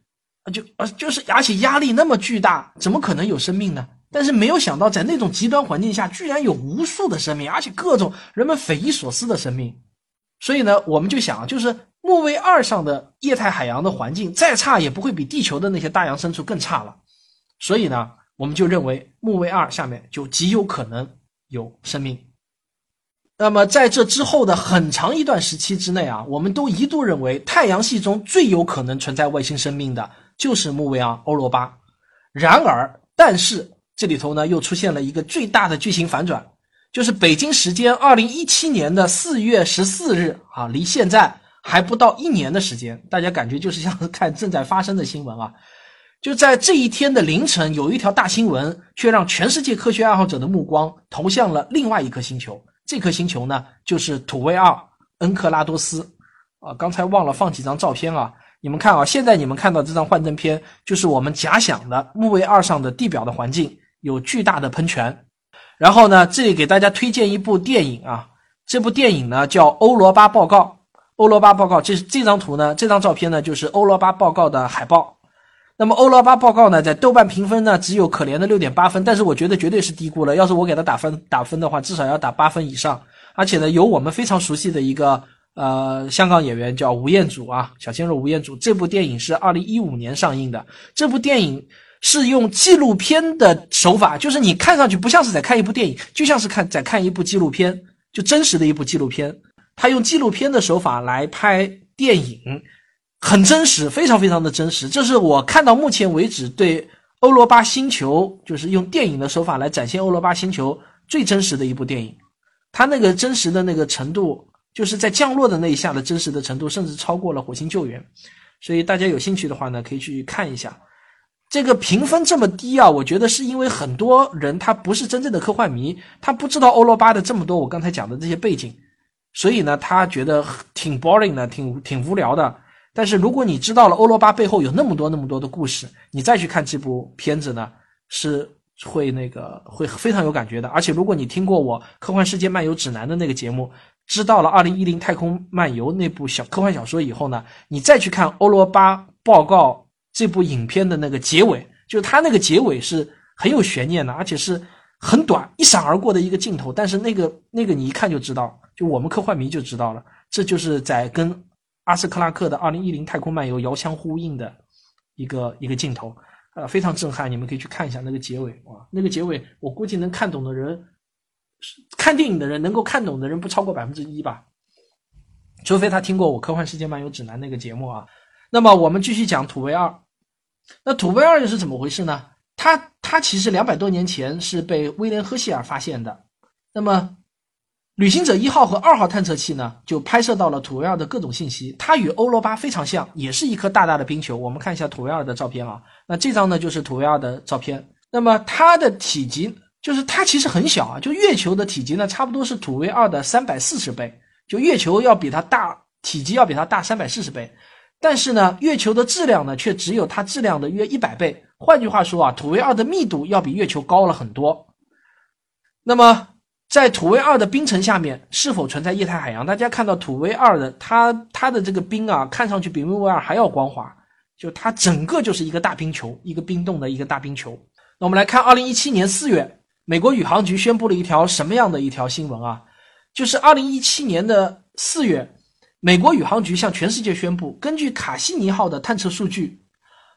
就呃就是，而且压力那么巨大，怎么可能有生命呢？但是没有想到，在那种极端环境下，居然有无数的生命，而且各种人们匪夷所思的生命。所以呢，我们就想，就是木卫二上的液态海洋的环境再差，也不会比地球的那些大洋深处更差了。所以呢，我们就认为木卫二下面就极有可能有生命。那么在这之后的很长一段时期之内啊，我们都一度认为太阳系中最有可能存在外星生命的就是木卫二欧罗巴。然而，但是这里头呢又出现了一个最大的剧情反转，就是北京时间二零一七年的四月十四日啊，离现在还不到一年的时间，大家感觉就是像看正在发生的新闻啊。就在这一天的凌晨，有一条大新闻，却让全世界科学爱好者的目光投向了另外一颗星球。这颗星球呢，就是土卫二恩克拉多斯。啊，刚才忘了放几张照片啊！你们看啊，现在你们看到这张幻灯片，就是我们假想的木卫二上的地表的环境，有巨大的喷泉。然后呢，这里给大家推荐一部电影啊，这部电影呢叫《欧罗巴报告》。欧罗巴报告，这是这张图呢，这张照片呢，就是欧罗巴报告的海报。那么欧罗巴报告呢，在豆瓣评分呢只有可怜的六点八分，但是我觉得绝对是低估了。要是我给他打分打分的话，至少要打八分以上。而且呢，有我们非常熟悉的一个呃香港演员叫吴彦祖啊，小鲜肉吴彦祖。这部电影是二零一五年上映的。这部电影是用纪录片的手法，就是你看上去不像是在看一部电影，就像是看在看一部纪录片，就真实的一部纪录片。他用纪录片的手法来拍电影。很真实，非常非常的真实。这是我看到目前为止对欧罗巴星球，就是用电影的手法来展现欧罗巴星球最真实的一部电影。他那个真实的那个程度，就是在降落的那一下的真实的程度，甚至超过了火星救援。所以大家有兴趣的话呢，可以去看一下。这个评分这么低啊，我觉得是因为很多人他不是真正的科幻迷，他不知道欧罗巴的这么多我刚才讲的这些背景，所以呢，他觉得挺 boring 的，挺挺无聊的。但是如果你知道了欧罗巴背后有那么多那么多的故事，你再去看这部片子呢，是会那个会非常有感觉的。而且如果你听过我《科幻世界漫游指南》的那个节目，知道了《二零一零太空漫游》那部小科幻小说以后呢，你再去看欧罗巴报告这部影片的那个结尾，就是它那个结尾是很有悬念的，而且是很短一闪而过的一个镜头。但是那个那个你一看就知道，就我们科幻迷就知道了，这就是在跟。阿斯克拉克的《二零一零太空漫游》遥相呼应的一个一个镜头，呃，非常震撼。你们可以去看一下那个结尾，哇，那个结尾我估计能看懂的人，看电影的人能够看懂的人不超过百分之一吧，除非他听过我《科幻世界漫游指南》那个节目啊。那么我们继续讲土卫二，那土卫二又是怎么回事呢？它它其实两百多年前是被威廉赫歇尔发现的，那么。旅行者一号和二号探测器呢，就拍摄到了土卫二的各种信息。它与欧罗巴非常像，也是一颗大大的冰球。我们看一下土卫二的照片啊。那这张呢，就是土卫二的照片。那么它的体积，就是它其实很小啊，就月球的体积呢，差不多是土卫二的三百四十倍。就月球要比它大，体积要比它大三百四十倍。但是呢，月球的质量呢，却只有它质量的约一百倍。换句话说啊，土卫二的密度要比月球高了很多。那么。在土卫二的冰层下面是否存在液态海洋？大家看到土卫二的它它的这个冰啊，看上去比木卫二还要光滑，就它整个就是一个大冰球，一个冰冻的一个大冰球。那我们来看，二零一七年四月，美国宇航局宣布了一条什么样的一条新闻啊？就是二零一七年的四月，美国宇航局向全世界宣布，根据卡西尼号的探测数据，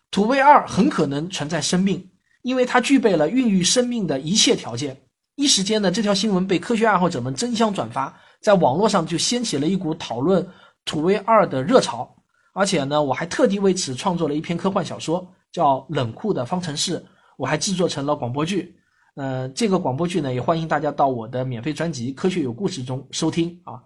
土卫二很可能存在生命，因为它具备了孕育生命的一切条件。一时间呢，这条新闻被科学爱好者们争相转发，在网络上就掀起了一股讨论土卫二的热潮。而且呢，我还特地为此创作了一篇科幻小说，叫《冷酷的方程式》，我还制作成了广播剧。呃，这个广播剧呢，也欢迎大家到我的免费专辑《科学有故事》中收听啊。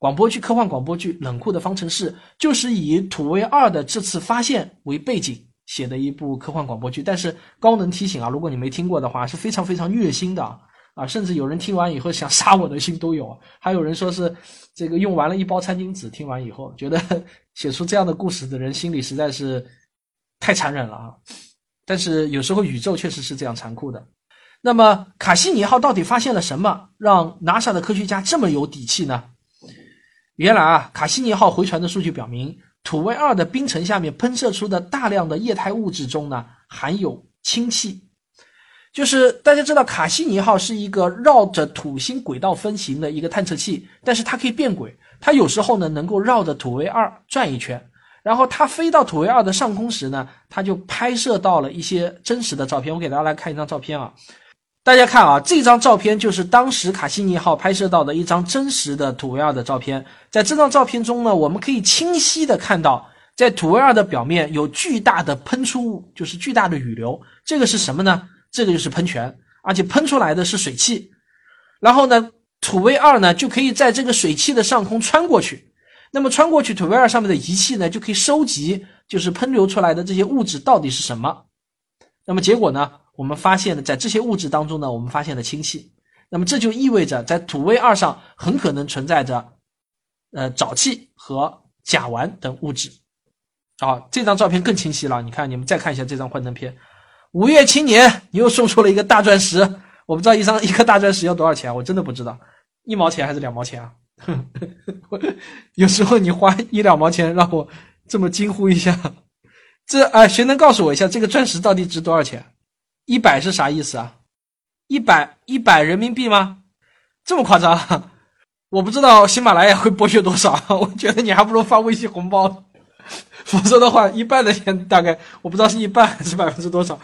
广播剧科幻广播剧《冷酷的方程式》就是以土卫二的这次发现为背景写的一部科幻广播剧。但是高能提醒啊，如果你没听过的话，是非常非常虐心的。啊甚至有人听完以后想杀我的心都有，还有人说是这个用完了一包餐巾纸，听完以后觉得 *laughs* 写出这样的故事的人心里实在是太残忍了啊！但是有时候宇宙确实是这样残酷的。那么卡西尼号到底发现了什么，让 NASA 的科学家这么有底气呢？原来啊，卡西尼号回传的数据表明，土卫二的冰层下面喷射出的大量的液态物质中呢，含有氢气。就是大家知道，卡西尼号是一个绕着土星轨道飞行的一个探测器，但是它可以变轨，它有时候呢能够绕着土卫二转一圈，然后它飞到土卫二的上空时呢，它就拍摄到了一些真实的照片。我给大家来看一张照片啊，大家看啊，这张照片就是当时卡西尼号拍摄到的一张真实的土卫二的照片。在这张照片中呢，我们可以清晰的看到，在土卫二的表面有巨大的喷出物，就是巨大的雨流。这个是什么呢？这个就是喷泉，而且喷出来的是水汽，然后呢，土卫二呢就可以在这个水汽的上空穿过去，那么穿过去土卫二上面的仪器呢，就可以收集就是喷流出来的这些物质到底是什么。那么结果呢，我们发现了在这些物质当中呢，我们发现了氢气。那么这就意味着在土卫二上很可能存在着呃沼气和甲烷等物质。好，这张照片更清晰了。你看，你们再看一下这张幻灯片。五月青年你又送出了一个大钻石，我不知道一张一颗大钻石要多少钱，我真的不知道，一毛钱还是两毛钱啊？*laughs* 有时候你花一两毛钱让我这么惊呼一下，这哎，谁能告诉我一下这个钻石到底值多少钱？一百是啥意思啊？一百一百人民币吗？这么夸张？我不知道喜马拉雅会剥削多少，*laughs* 我觉得你还不如发微信红包。否则的话，一半的钱大概我不知道是一半还是百分之多少，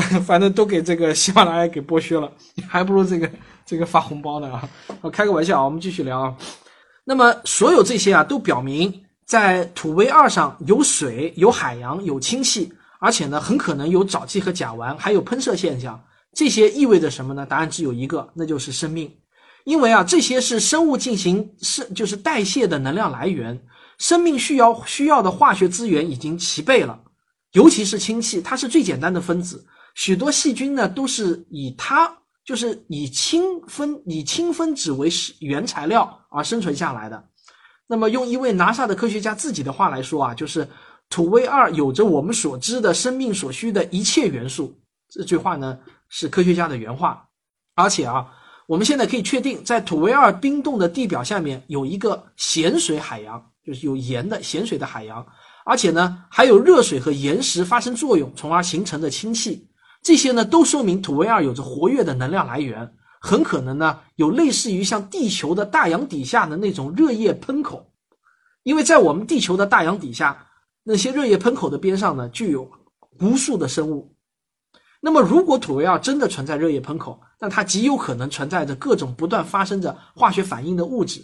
*laughs* 反正都给这个喜马拉雅给剥削了，*laughs* 还不如这个这个发红包呢啊！*laughs* 我开个玩笑啊，我们继续聊啊。那么所有这些啊，都表明在土卫二上有水、有海洋、有氢气，而且呢，很可能有沼气和甲烷，还有喷射现象。这些意味着什么呢？答案只有一个，那就是生命。因为啊，这些是生物进行是就是代谢的能量来源。生命需要需要的化学资源已经齐备了，尤其是氢气，它是最简单的分子。许多细菌呢都是以它就是以氢分以氢分子为原材料而生存下来的。那么用一位拿萨的科学家自己的话来说啊，就是土卫二有着我们所知的生命所需的一切元素。这句话呢是科学家的原话。而且啊，我们现在可以确定，在土卫二冰冻的地表下面有一个咸水海洋。就是有盐的咸水的海洋，而且呢还有热水和岩石发生作用，从而形成的氢气。这些呢都说明土卫二有着活跃的能量来源，很可能呢有类似于像地球的大洋底下的那种热液喷口。因为在我们地球的大洋底下，那些热液喷口的边上呢具有无数的生物。那么如果土卫二真的存在热液喷口，那它极有可能存在着各种不断发生着化学反应的物质。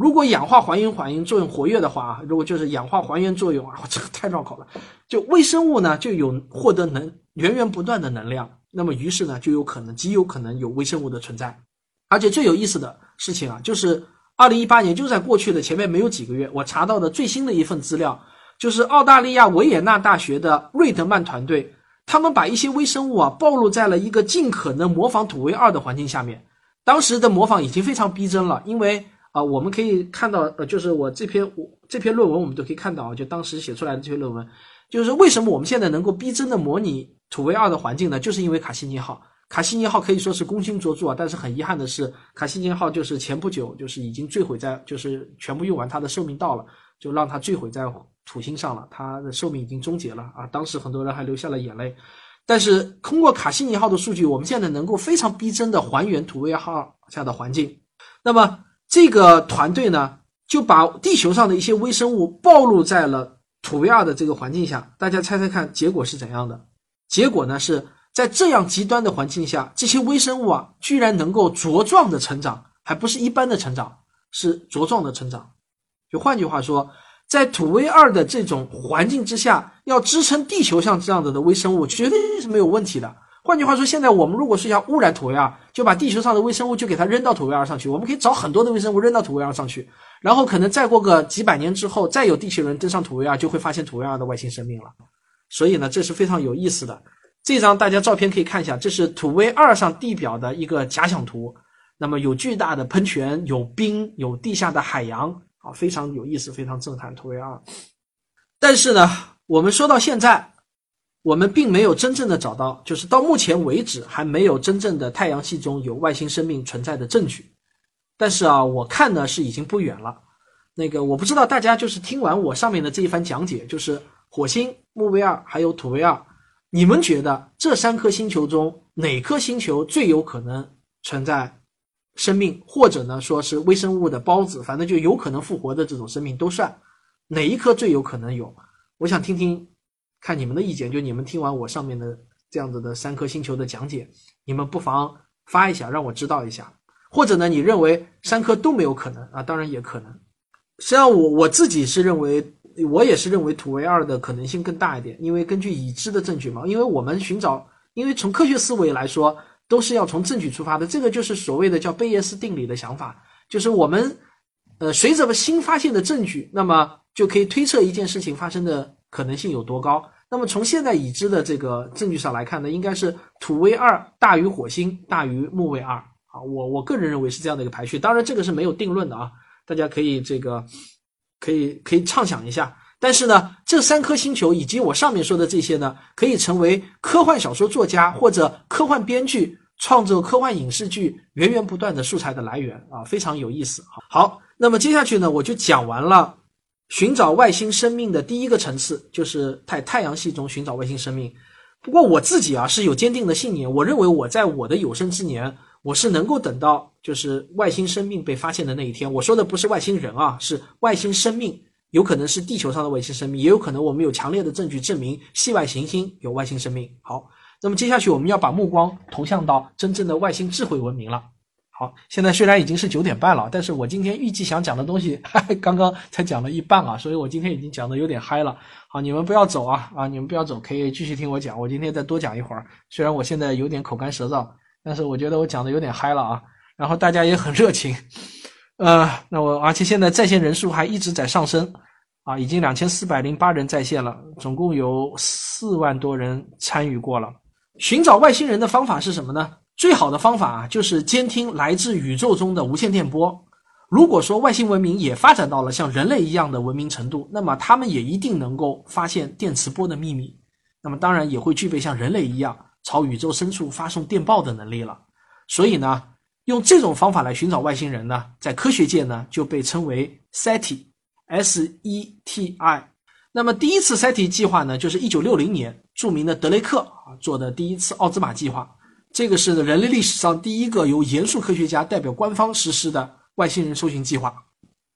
如果氧化还原反应作用活跃的话啊，如果就是氧化还原作用啊，*laughs* 这个太绕口了。就微生物呢，就有获得能源源不断的能量，那么于是呢，就有可能极有可能有微生物的存在。而且最有意思的事情啊，就是二零一八年就在过去的前面没有几个月，我查到的最新的一份资料，就是澳大利亚维也纳大学的瑞德曼团队，他们把一些微生物啊暴露在了一个尽可能模仿土卫二的环境下面。当时的模仿已经非常逼真了，因为。啊，我们可以看到，呃，就是我这篇我这篇论文，我们都可以看到啊，就当时写出来的这篇论文，就是为什么我们现在能够逼真的模拟土卫二的环境呢？就是因为卡西尼号，卡西尼号可以说是功勋卓著啊。但是很遗憾的是，卡西尼号就是前不久就是已经坠毁在，就是全部用完它的寿命到了，就让它坠毁在土星上了，它的寿命已经终结了啊。当时很多人还流下了眼泪。但是通过卡西尼号的数据，我们现在能够非常逼真的还原土卫二下的环境，那么。这个团队呢，就把地球上的一些微生物暴露在了土卫二的这个环境下。大家猜猜看，结果是怎样的？结果呢，是在这样极端的环境下，这些微生物啊，居然能够茁壮的成长，还不是一般的成长，是茁壮的成长。就换句话说，在土卫二的这种环境之下，要支撑地球上这样子的微生物，绝对是没有问题的。换句话说，现在我们如果是想污染土卫二，就把地球上的微生物就给它扔到土卫二上去。我们可以找很多的微生物扔到土卫二上去，然后可能再过个几百年之后，再有地球人登上土卫二，就会发现土卫二的外星生命了。所以呢，这是非常有意思的。这张大家照片可以看一下，这是土卫二上地表的一个假想图。那么有巨大的喷泉，有冰，有地下的海洋，啊，非常有意思，非常震撼。土卫二。但是呢，我们说到现在。我们并没有真正的找到，就是到目前为止还没有真正的太阳系中有外星生命存在的证据。但是啊，我看呢是已经不远了。那个我不知道大家就是听完我上面的这一番讲解，就是火星、木卫二还有土卫二，你们觉得这三颗星球中哪颗星球最有可能存在生命，或者呢说是微生物的孢子，反正就有可能复活的这种生命都算，哪一颗最有可能有？我想听听。看你们的意见，就你们听完我上面的这样子的三颗星球的讲解，你们不妨发一下，让我知道一下。或者呢，你认为三颗都没有可能啊？当然也可能。实际上，我我自己是认为，我也是认为土卫二的可能性更大一点，因为根据已知的证据嘛。因为我们寻找，因为从科学思维来说，都是要从证据出发的。这个就是所谓的叫贝叶斯定理的想法，就是我们呃，随着新发现的证据，那么就可以推测一件事情发生的可能性有多高。那么从现在已知的这个证据上来看呢，应该是土卫二大于火星大于木卫二啊。我我个人认为是这样的一个排序，当然这个是没有定论的啊，大家可以这个可以可以畅想一下。但是呢，这三颗星球以及我上面说的这些呢，可以成为科幻小说作家或者科幻编剧创作科幻影视剧源源不断的素材的来源啊，非常有意思。好，那么接下去呢，我就讲完了寻找外星生命的第一个层次，就是在太阳系中寻找外星生命。不过我自己啊是有坚定的信念，我认为我在我的有生之年，我是能够等到就是外星生命被发现的那一天。我说的不是外星人啊，是外星生命。有可能是地球上的外星生命，也有可能我们有强烈的证据证明系外行星有外星生命。好，那么接下去我们要把目光投向到真正的外星智慧文明了。好，现在虽然已经是九点半了，但是我今天预计想讲的东西刚刚才讲了一半啊，所以我今天已经讲的有点嗨了。好，你们不要走啊啊，你们不要走，可以继续听我讲。我今天再多讲一会儿，虽然我现在有点口干舌燥，但是我觉得我讲的有点嗨了啊，然后大家也很热情。呃，那我而且现在在线人数还一直在上升，啊，已经两千四百零八人在线了，总共有四万多人参与过了。寻找外星人的方法是什么呢？最好的方法啊，就是监听来自宇宙中的无线电波。如果说外星文明也发展到了像人类一样的文明程度，那么他们也一定能够发现电磁波的秘密，那么当然也会具备像人类一样朝宇宙深处发送电报的能力了。所以呢。用这种方法来寻找外星人呢，在科学界呢就被称为 SETI，S-E-T-I。那么第一次 SETI 计划呢，就是一九六零年著名的德雷克啊做的第一次奥兹玛计划。这个是人类历史上第一个由严肃科学家代表官方实施的外星人搜寻计划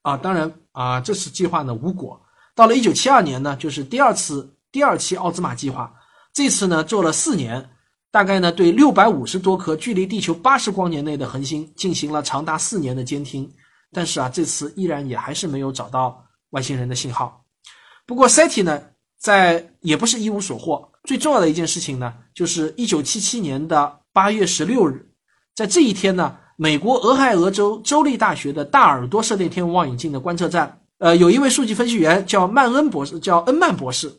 啊。当然啊，这次计划呢无果。到了一九七二年呢，就是第二次第二期奥兹玛计划，这次呢做了四年。大概呢，对六百五十多颗距离地球八十光年内的恒星进行了长达四年的监听，但是啊，这次依然也还是没有找到外星人的信号。不过，SETI 呢，在也不是一无所获。最重要的一件事情呢，就是一九七七年的八月十六日，在这一天呢，美国俄亥俄州州立大学的大耳朵射电天文望远镜的观测站，呃，有一位数据分析员叫曼恩博士，叫恩曼博士，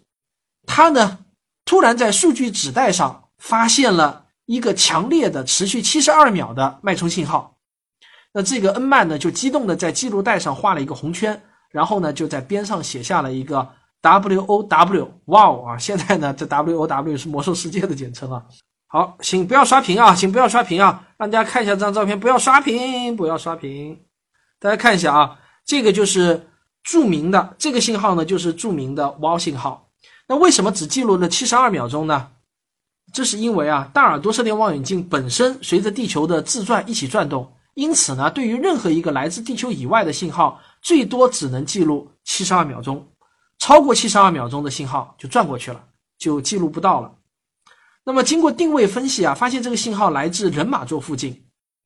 他呢，突然在数据纸带上。发现了一个强烈的、持续七十二秒的脉冲信号，那这个恩曼呢就激动的在记录带上画了一个红圈，然后呢就在边上写下了一个 W O W，哇哦啊！现在呢这 W O W 是魔兽世界的简称啊。好，请不要刷屏啊，请不要刷屏啊，让大家看一下这张照片，不要刷屏，不要刷屏。大家看一下啊，这个就是著名的这个信号呢，就是著名的 Wow 信号。那为什么只记录了七十二秒钟呢？这是因为啊，大耳朵射电望远镜本身随着地球的自转一起转动，因此呢，对于任何一个来自地球以外的信号，最多只能记录七十二秒钟，超过七十二秒钟的信号就转过去了，就记录不到了。那么经过定位分析啊，发现这个信号来自人马座附近，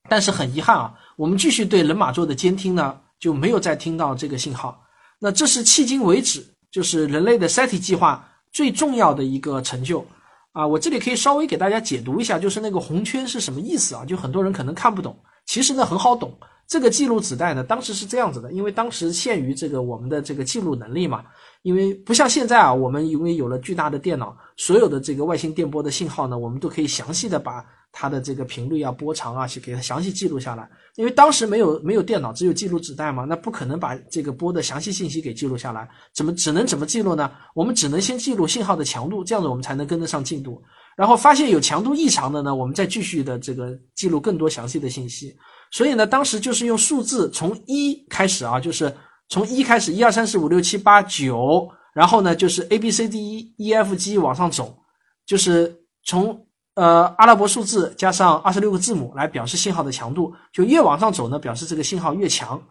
但是很遗憾啊，我们继续对人马座的监听呢，就没有再听到这个信号。那这是迄今为止就是人类的 SETI 计划最重要的一个成就。啊，我这里可以稍微给大家解读一下，就是那个红圈是什么意思啊？就很多人可能看不懂，其实呢很好懂。这个记录纸带呢，当时是这样子的，因为当时限于这个我们的这个记录能力嘛，因为不像现在啊，我们因为有了巨大的电脑，所有的这个外星电波的信号呢，我们都可以详细的把。它的这个频率啊、波长啊，去给它详细记录下来。因为当时没有没有电脑，只有记录纸带嘛，那不可能把这个波的详细信息给记录下来。怎么只能怎么记录呢？我们只能先记录信号的强度，这样子我们才能跟得上进度。然后发现有强度异常的呢，我们再继续的这个记录更多详细的信息。所以呢，当时就是用数字从一开始啊，就是从一开始，一二三四五六七八九，然后呢就是 A B C D E E F G 往上走，就是从。呃，阿拉伯数字加上二十六个字母来表示信号的强度，就越往上走呢，表示这个信号越强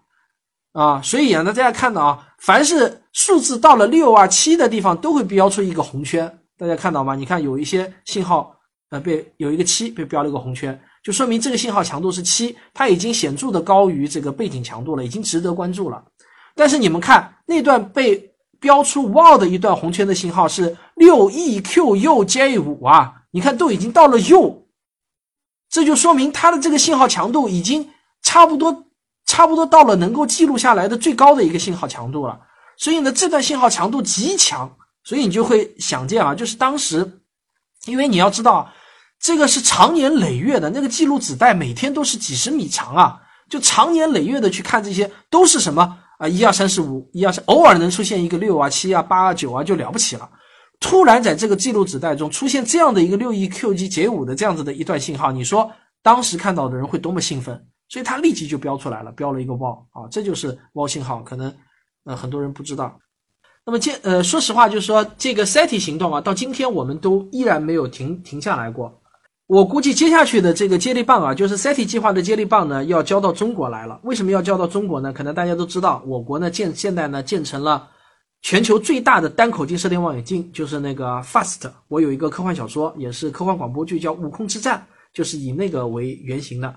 啊。所以啊，那大家看到啊，凡是数字到了六啊七的地方，都会标出一个红圈。大家看到吗？你看有一些信号呃被有一个七被标了一个红圈，就说明这个信号强度是七，它已经显著的高于这个背景强度了，已经值得关注了。但是你们看那段被标出 wow 的一段红圈的信号是六 e q u j 五啊。你看，都已经到了 U，，这就说明它的这个信号强度已经差不多差不多到了能够记录下来的最高的一个信号强度了。所以呢，这段信号强度极强，所以你就会想见啊，就是当时，因为你要知道，这个是长年累月的那个记录纸带，每天都是几十米长啊，就长年累月的去看这些，都是什么啊，一二三四五，一二三，偶尔能出现一个六啊、七啊、八啊、九啊，就了不起了。突然在这个记录纸带中出现这样的一个六亿 QG 解五的这样子的一段信号，你说当时看到的人会多么兴奋？所以他立即就标出来了，标了一个 WOW 啊，这就是 WOW 信号，可能。呃，很多人不知道。那么，接呃，说实话，就是说这个 SETI 行动啊，到今天我们都依然没有停停下来过。我估计接下去的这个接力棒啊，就是 SETI 计划的接力棒呢，要交到中国来了。为什么要交到中国呢？可能大家都知道，我国呢建现在呢建成了全球最大的单口径射电望远镜，就是那个 FAST。我有一个科幻小说，也是科幻广播剧，叫《悟空之战》，就是以那个为原型的。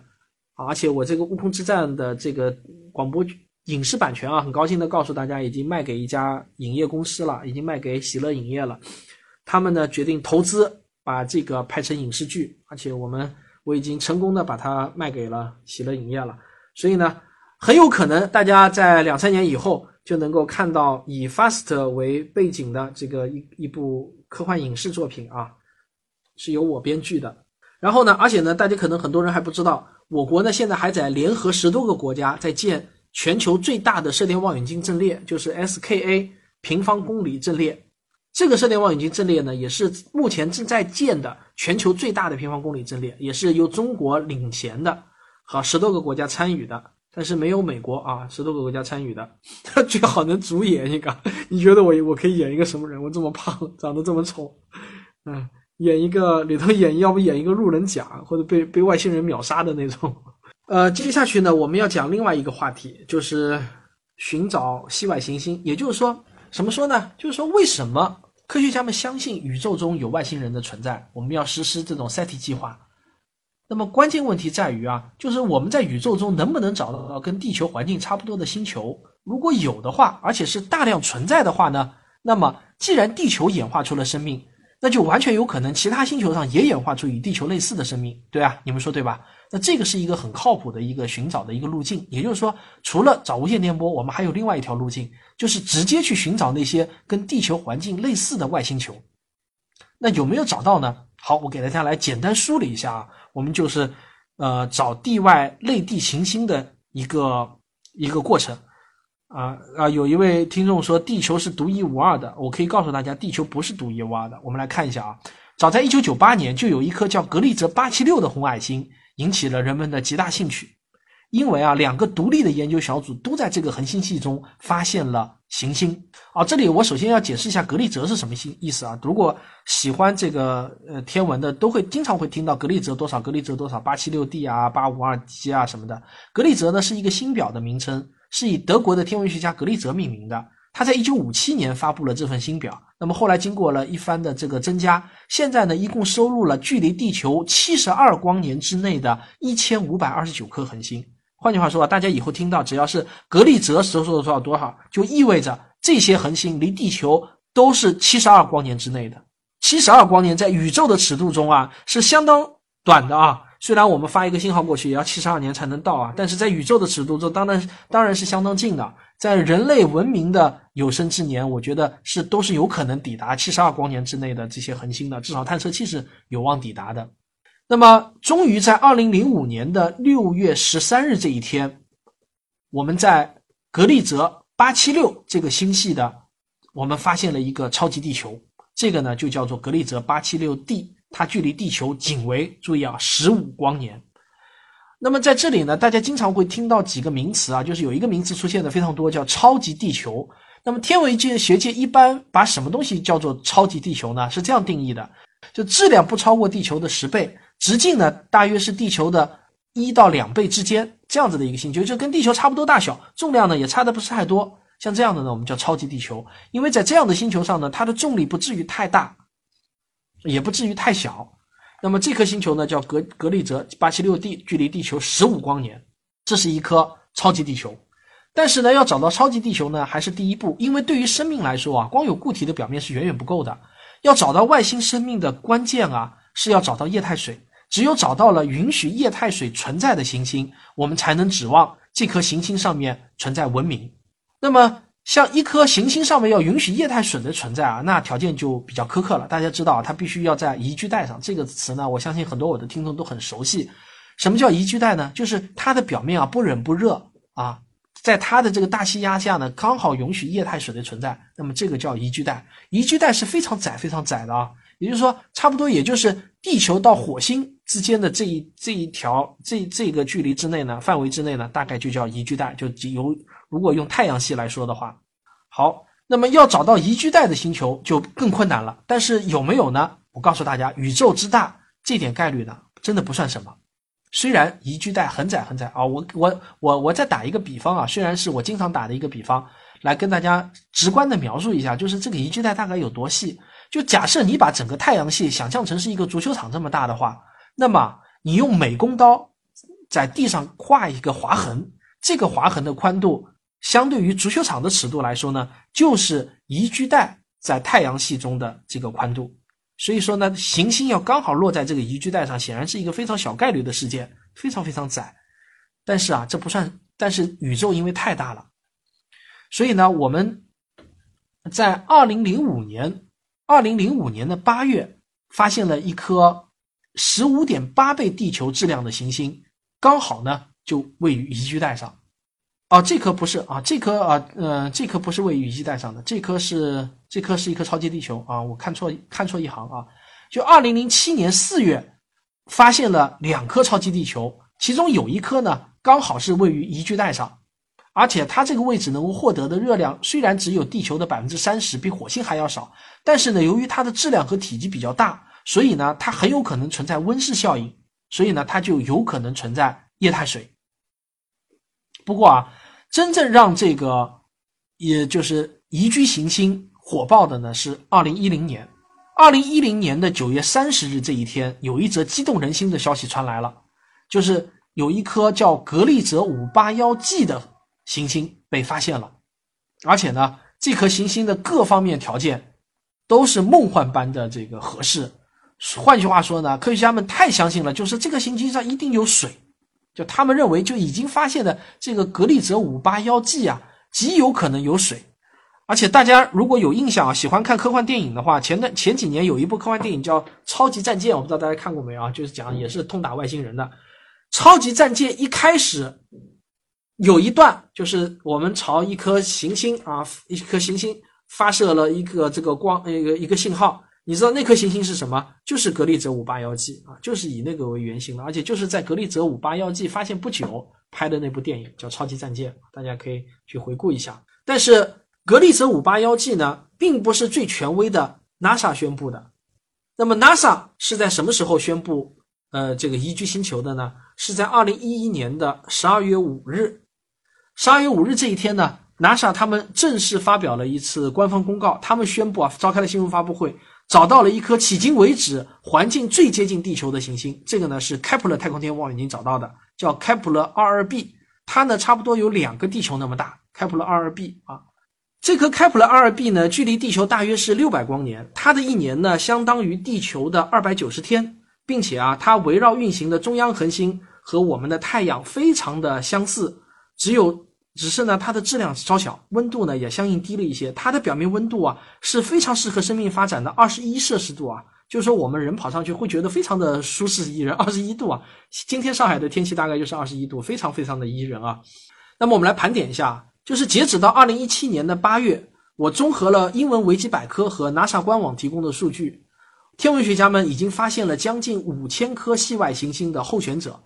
而且我这个《悟空之战》的这个广播剧。影视版权啊，很高兴的告诉大家，已经卖给一家影业公司了，已经卖给喜乐影业了。他们呢决定投资把这个拍成影视剧，而且我们我已经成功的把它卖给了喜乐影业了。所以呢，很有可能大家在两三年以后就能够看到以 FAST 为背景的这个一一部科幻影视作品啊，是由我编剧的。然后呢，而且呢，大家可能很多人还不知道，我国呢现在还在联合十多个国家在建。全球最大的射电望远镜阵列就是 SKA 平方公里阵列，这个射电望远镜阵列呢，也是目前正在建的全球最大的平方公里阵列，也是由中国领衔的，和十多个国家参与的，但是没有美国啊，十多个国家参与的，*laughs* 最好能主演一个。你觉得我我可以演一个什么人？我这么胖，长得这么丑，嗯，演一个里头演，要不演一个路人甲，或者被被外星人秒杀的那种。呃，接下去呢，我们要讲另外一个话题，就是寻找系外行星。也就是说，什么说呢？就是说，为什么科学家们相信宇宙中有外星人的存在？我们要实施这种 SETI 计划。那么关键问题在于啊，就是我们在宇宙中能不能找到跟地球环境差不多的星球？如果有的话，而且是大量存在的话呢？那么既然地球演化出了生命，那就完全有可能其他星球上也演化出与地球类似的生命，对啊，你们说对吧？那这个是一个很靠谱的一个寻找的一个路径，也就是说，除了找无线电波，我们还有另外一条路径，就是直接去寻找那些跟地球环境类似的外星球。那有没有找到呢？好，我给大家来简单梳理一下啊，我们就是呃找地外类地行星的一个一个过程啊啊，有一位听众说地球是独一无二的，我可以告诉大家，地球不是独一无二的。我们来看一下啊，早在一九九八年就有一颗叫格利泽八七六的红矮星。引起了人们的极大兴趣，因为啊，两个独立的研究小组都在这个恒星系中发现了行星。啊，这里我首先要解释一下格利泽是什么意意思啊？如果喜欢这个呃天文的，都会经常会听到格利泽多少，格利泽多少，八七六 d 啊，八五二 g 啊什么的。格利泽呢是一个星表的名称，是以德国的天文学家格利泽命名的。他在一九五七年发布了这份星表，那么后来经过了一番的这个增加，现在呢一共收录了距离地球七十二光年之内的一千五百二十九颗恒星。换句话说啊，大家以后听到只要是格利泽收录了多少多少，就意味着这些恒星离地球都是七十二光年之内的。七十二光年在宇宙的尺度中啊是相当短的啊。虽然我们发一个信号过去也要七十二年才能到啊，但是在宇宙的尺度这，当然当然是相当近的。在人类文明的有生之年，我觉得是都是有可能抵达七十二光年之内的这些恒星的，至少探测器是有望抵达的。那么，终于在二零零五年的六月十三日这一天，我们在格利泽八七六这个星系的，我们发现了一个超级地球，这个呢就叫做格利泽八七六 d。它距离地球仅为注意啊十五光年。那么在这里呢，大家经常会听到几个名词啊，就是有一个名词出现的非常多，叫超级地球。那么天文界学界一般把什么东西叫做超级地球呢？是这样定义的：就质量不超过地球的十倍，直径呢大约是地球的一到两倍之间，这样子的一个星球，就跟地球差不多大小，重量呢也差的不是太多。像这样的呢，我们叫超级地球，因为在这样的星球上呢，它的重力不至于太大。也不至于太小，那么这颗星球呢叫格格利泽八七六 d，距离地球十五光年，这是一颗超级地球。但是呢，要找到超级地球呢，还是第一步，因为对于生命来说啊，光有固体的表面是远远不够的。要找到外星生命的关键啊，是要找到液态水。只有找到了允许液态水存在的行星，我们才能指望这颗行星上面存在文明。那么，像一颗行星上面要允许液态水的存在啊，那条件就比较苛刻了。大家知道，它必须要在宜居带上。这个词呢，我相信很多我的听众都很熟悉。什么叫宜居带呢？就是它的表面啊不冷不热啊，在它的这个大气压下呢，刚好允许液态水的存在。那么这个叫宜居带。宜居带是非常窄、非常窄的啊，也就是说，差不多也就是地球到火星之间的这一这一条这这个距离之内呢，范围之内呢，大概就叫宜居带。就由如果用太阳系来说的话，好，那么要找到宜居带的星球就更困难了。但是有没有呢？我告诉大家，宇宙之大，这点概率呢，真的不算什么。虽然宜居带很窄很窄啊，我我我我再打一个比方啊，虽然是我经常打的一个比方，来跟大家直观的描述一下，就是这个宜居带大概有多细。就假设你把整个太阳系想象成是一个足球场这么大的话，那么你用美工刀在地上画一个划痕，这个划痕的宽度相对于足球场的尺度来说呢，就是宜居带在太阳系中的这个宽度。所以说呢，行星要刚好落在这个宜居带上，显然是一个非常小概率的事件，非常非常窄。但是啊，这不算。但是宇宙因为太大了，所以呢，我们在二零零五年，二零零五年的八月发现了一颗十五点八倍地球质量的行星，刚好呢就位于宜居带上。哦，这颗不是啊，这颗啊，呃，这颗不是位于宜居带上的，这颗是这颗是一颗超级地球啊，我看错看错一行啊，就二零零七年四月发现了两颗超级地球，其中有一颗呢刚好是位于宜居带上，而且它这个位置能够获得的热量虽然只有地球的百分之三十，比火星还要少，但是呢，由于它的质量和体积比较大，所以呢，它很有可能存在温室效应，所以呢，它就有可能存在液态水。不过啊。真正让这个，也就是宜居行星火爆的呢，是二零一零年。二零一零年的九月三十日这一天，有一则激动人心的消息传来了，就是有一颗叫格利泽五八幺 G 的行星被发现了，而且呢，这颗行星的各方面条件都是梦幻般的这个合适。换句话说呢，科学家们太相信了，就是这个行星上一定有水。就他们认为，就已经发现的这个格利泽五八幺 G 啊，极有可能有水。而且大家如果有印象啊，喜欢看科幻电影的话，前段前几年有一部科幻电影叫《超级战舰》，我不知道大家看过没有啊？就是讲也是通打外星人的。超级战舰一开始有一段，就是我们朝一颗行星啊，一颗行星发射了一个这个光，一个一个信号。你知道那颗行星是什么？就是格利泽五八幺 G 啊，就是以那个为原型的，而且就是在格利泽五八幺 G 发现不久拍的那部电影叫《超级战舰》，大家可以去回顾一下。但是格利泽五八幺 G 呢，并不是最权威的 NASA 宣布的。那么 NASA 是在什么时候宣布呃这个宜居星球的呢？是在二零一一年的十二月五日。十二月五日这一天呢，NASA 他们正式发表了一次官方公告，他们宣布啊，召开了新闻发布会。找到了一颗迄今为止环境最接近地球的行星，这个呢是开普勒太空天文望远镜找到的，叫开普勒二二 b，它呢差不多有两个地球那么大。开普勒二二 b 啊，这颗开普勒二二 b 呢距离地球大约是六百光年，它的一年呢相当于地球的二百九十天，并且啊它围绕运行的中央恒星和我们的太阳非常的相似，只有。只是呢，它的质量稍小，温度呢也相应低了一些。它的表面温度啊是非常适合生命发展的，二十一摄氏度啊，就是说我们人跑上去会觉得非常的舒适宜人。二十一度啊，今天上海的天气大概就是二十一度，非常非常的宜人啊。那么我们来盘点一下，就是截止到二零一七年的八月，我综合了英文维基百科和 NASA 官网提供的数据，天文学家们已经发现了将近五千颗系外行星的候选者。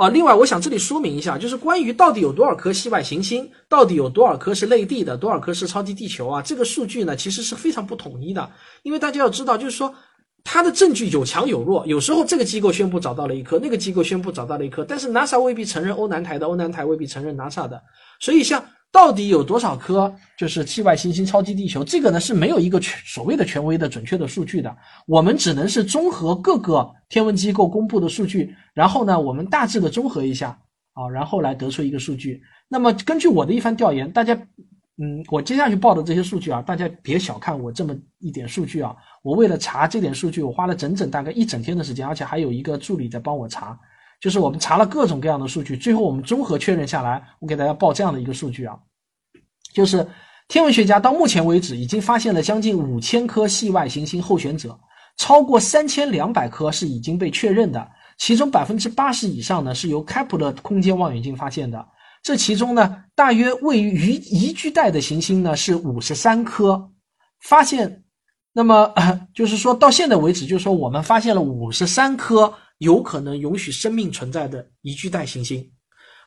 啊，另外，我想这里说明一下，就是关于到底有多少颗系外行星，到底有多少颗是类地的，多少颗是超级地球啊？这个数据呢，其实是非常不统一的，因为大家要知道，就是说它的证据有强有弱，有时候这个机构宣布找到了一颗，那个机构宣布找到了一颗，但是 NASA 未必承认欧南台的，欧南台未必承认 NASA 的，所以像。到底有多少颗就是系外行星、超级地球？这个呢是没有一个权所谓的权威的准确的数据的。我们只能是综合各个天文机构公布的数据，然后呢，我们大致的综合一下啊，然后来得出一个数据。那么根据我的一番调研，大家，嗯，我接下去报的这些数据啊，大家别小看我这么一点数据啊。我为了查这点数据，我花了整整大概一整天的时间，而且还有一个助理在帮我查。就是我们查了各种各样的数据，最后我们综合确认下来，我给大家报这样的一个数据啊，就是天文学家到目前为止已经发现了将近五千颗系外行星候选者，超过三千两百颗是已经被确认的，其中百分之八十以上呢是由开普勒空间望远镜发现的。这其中呢，大约位于宜宜居带的行星呢是五十三颗，发现，那么 *coughs* 就是说到现在为止，就是说我们发现了五十三颗有可能允许生命存在的宜居带行星，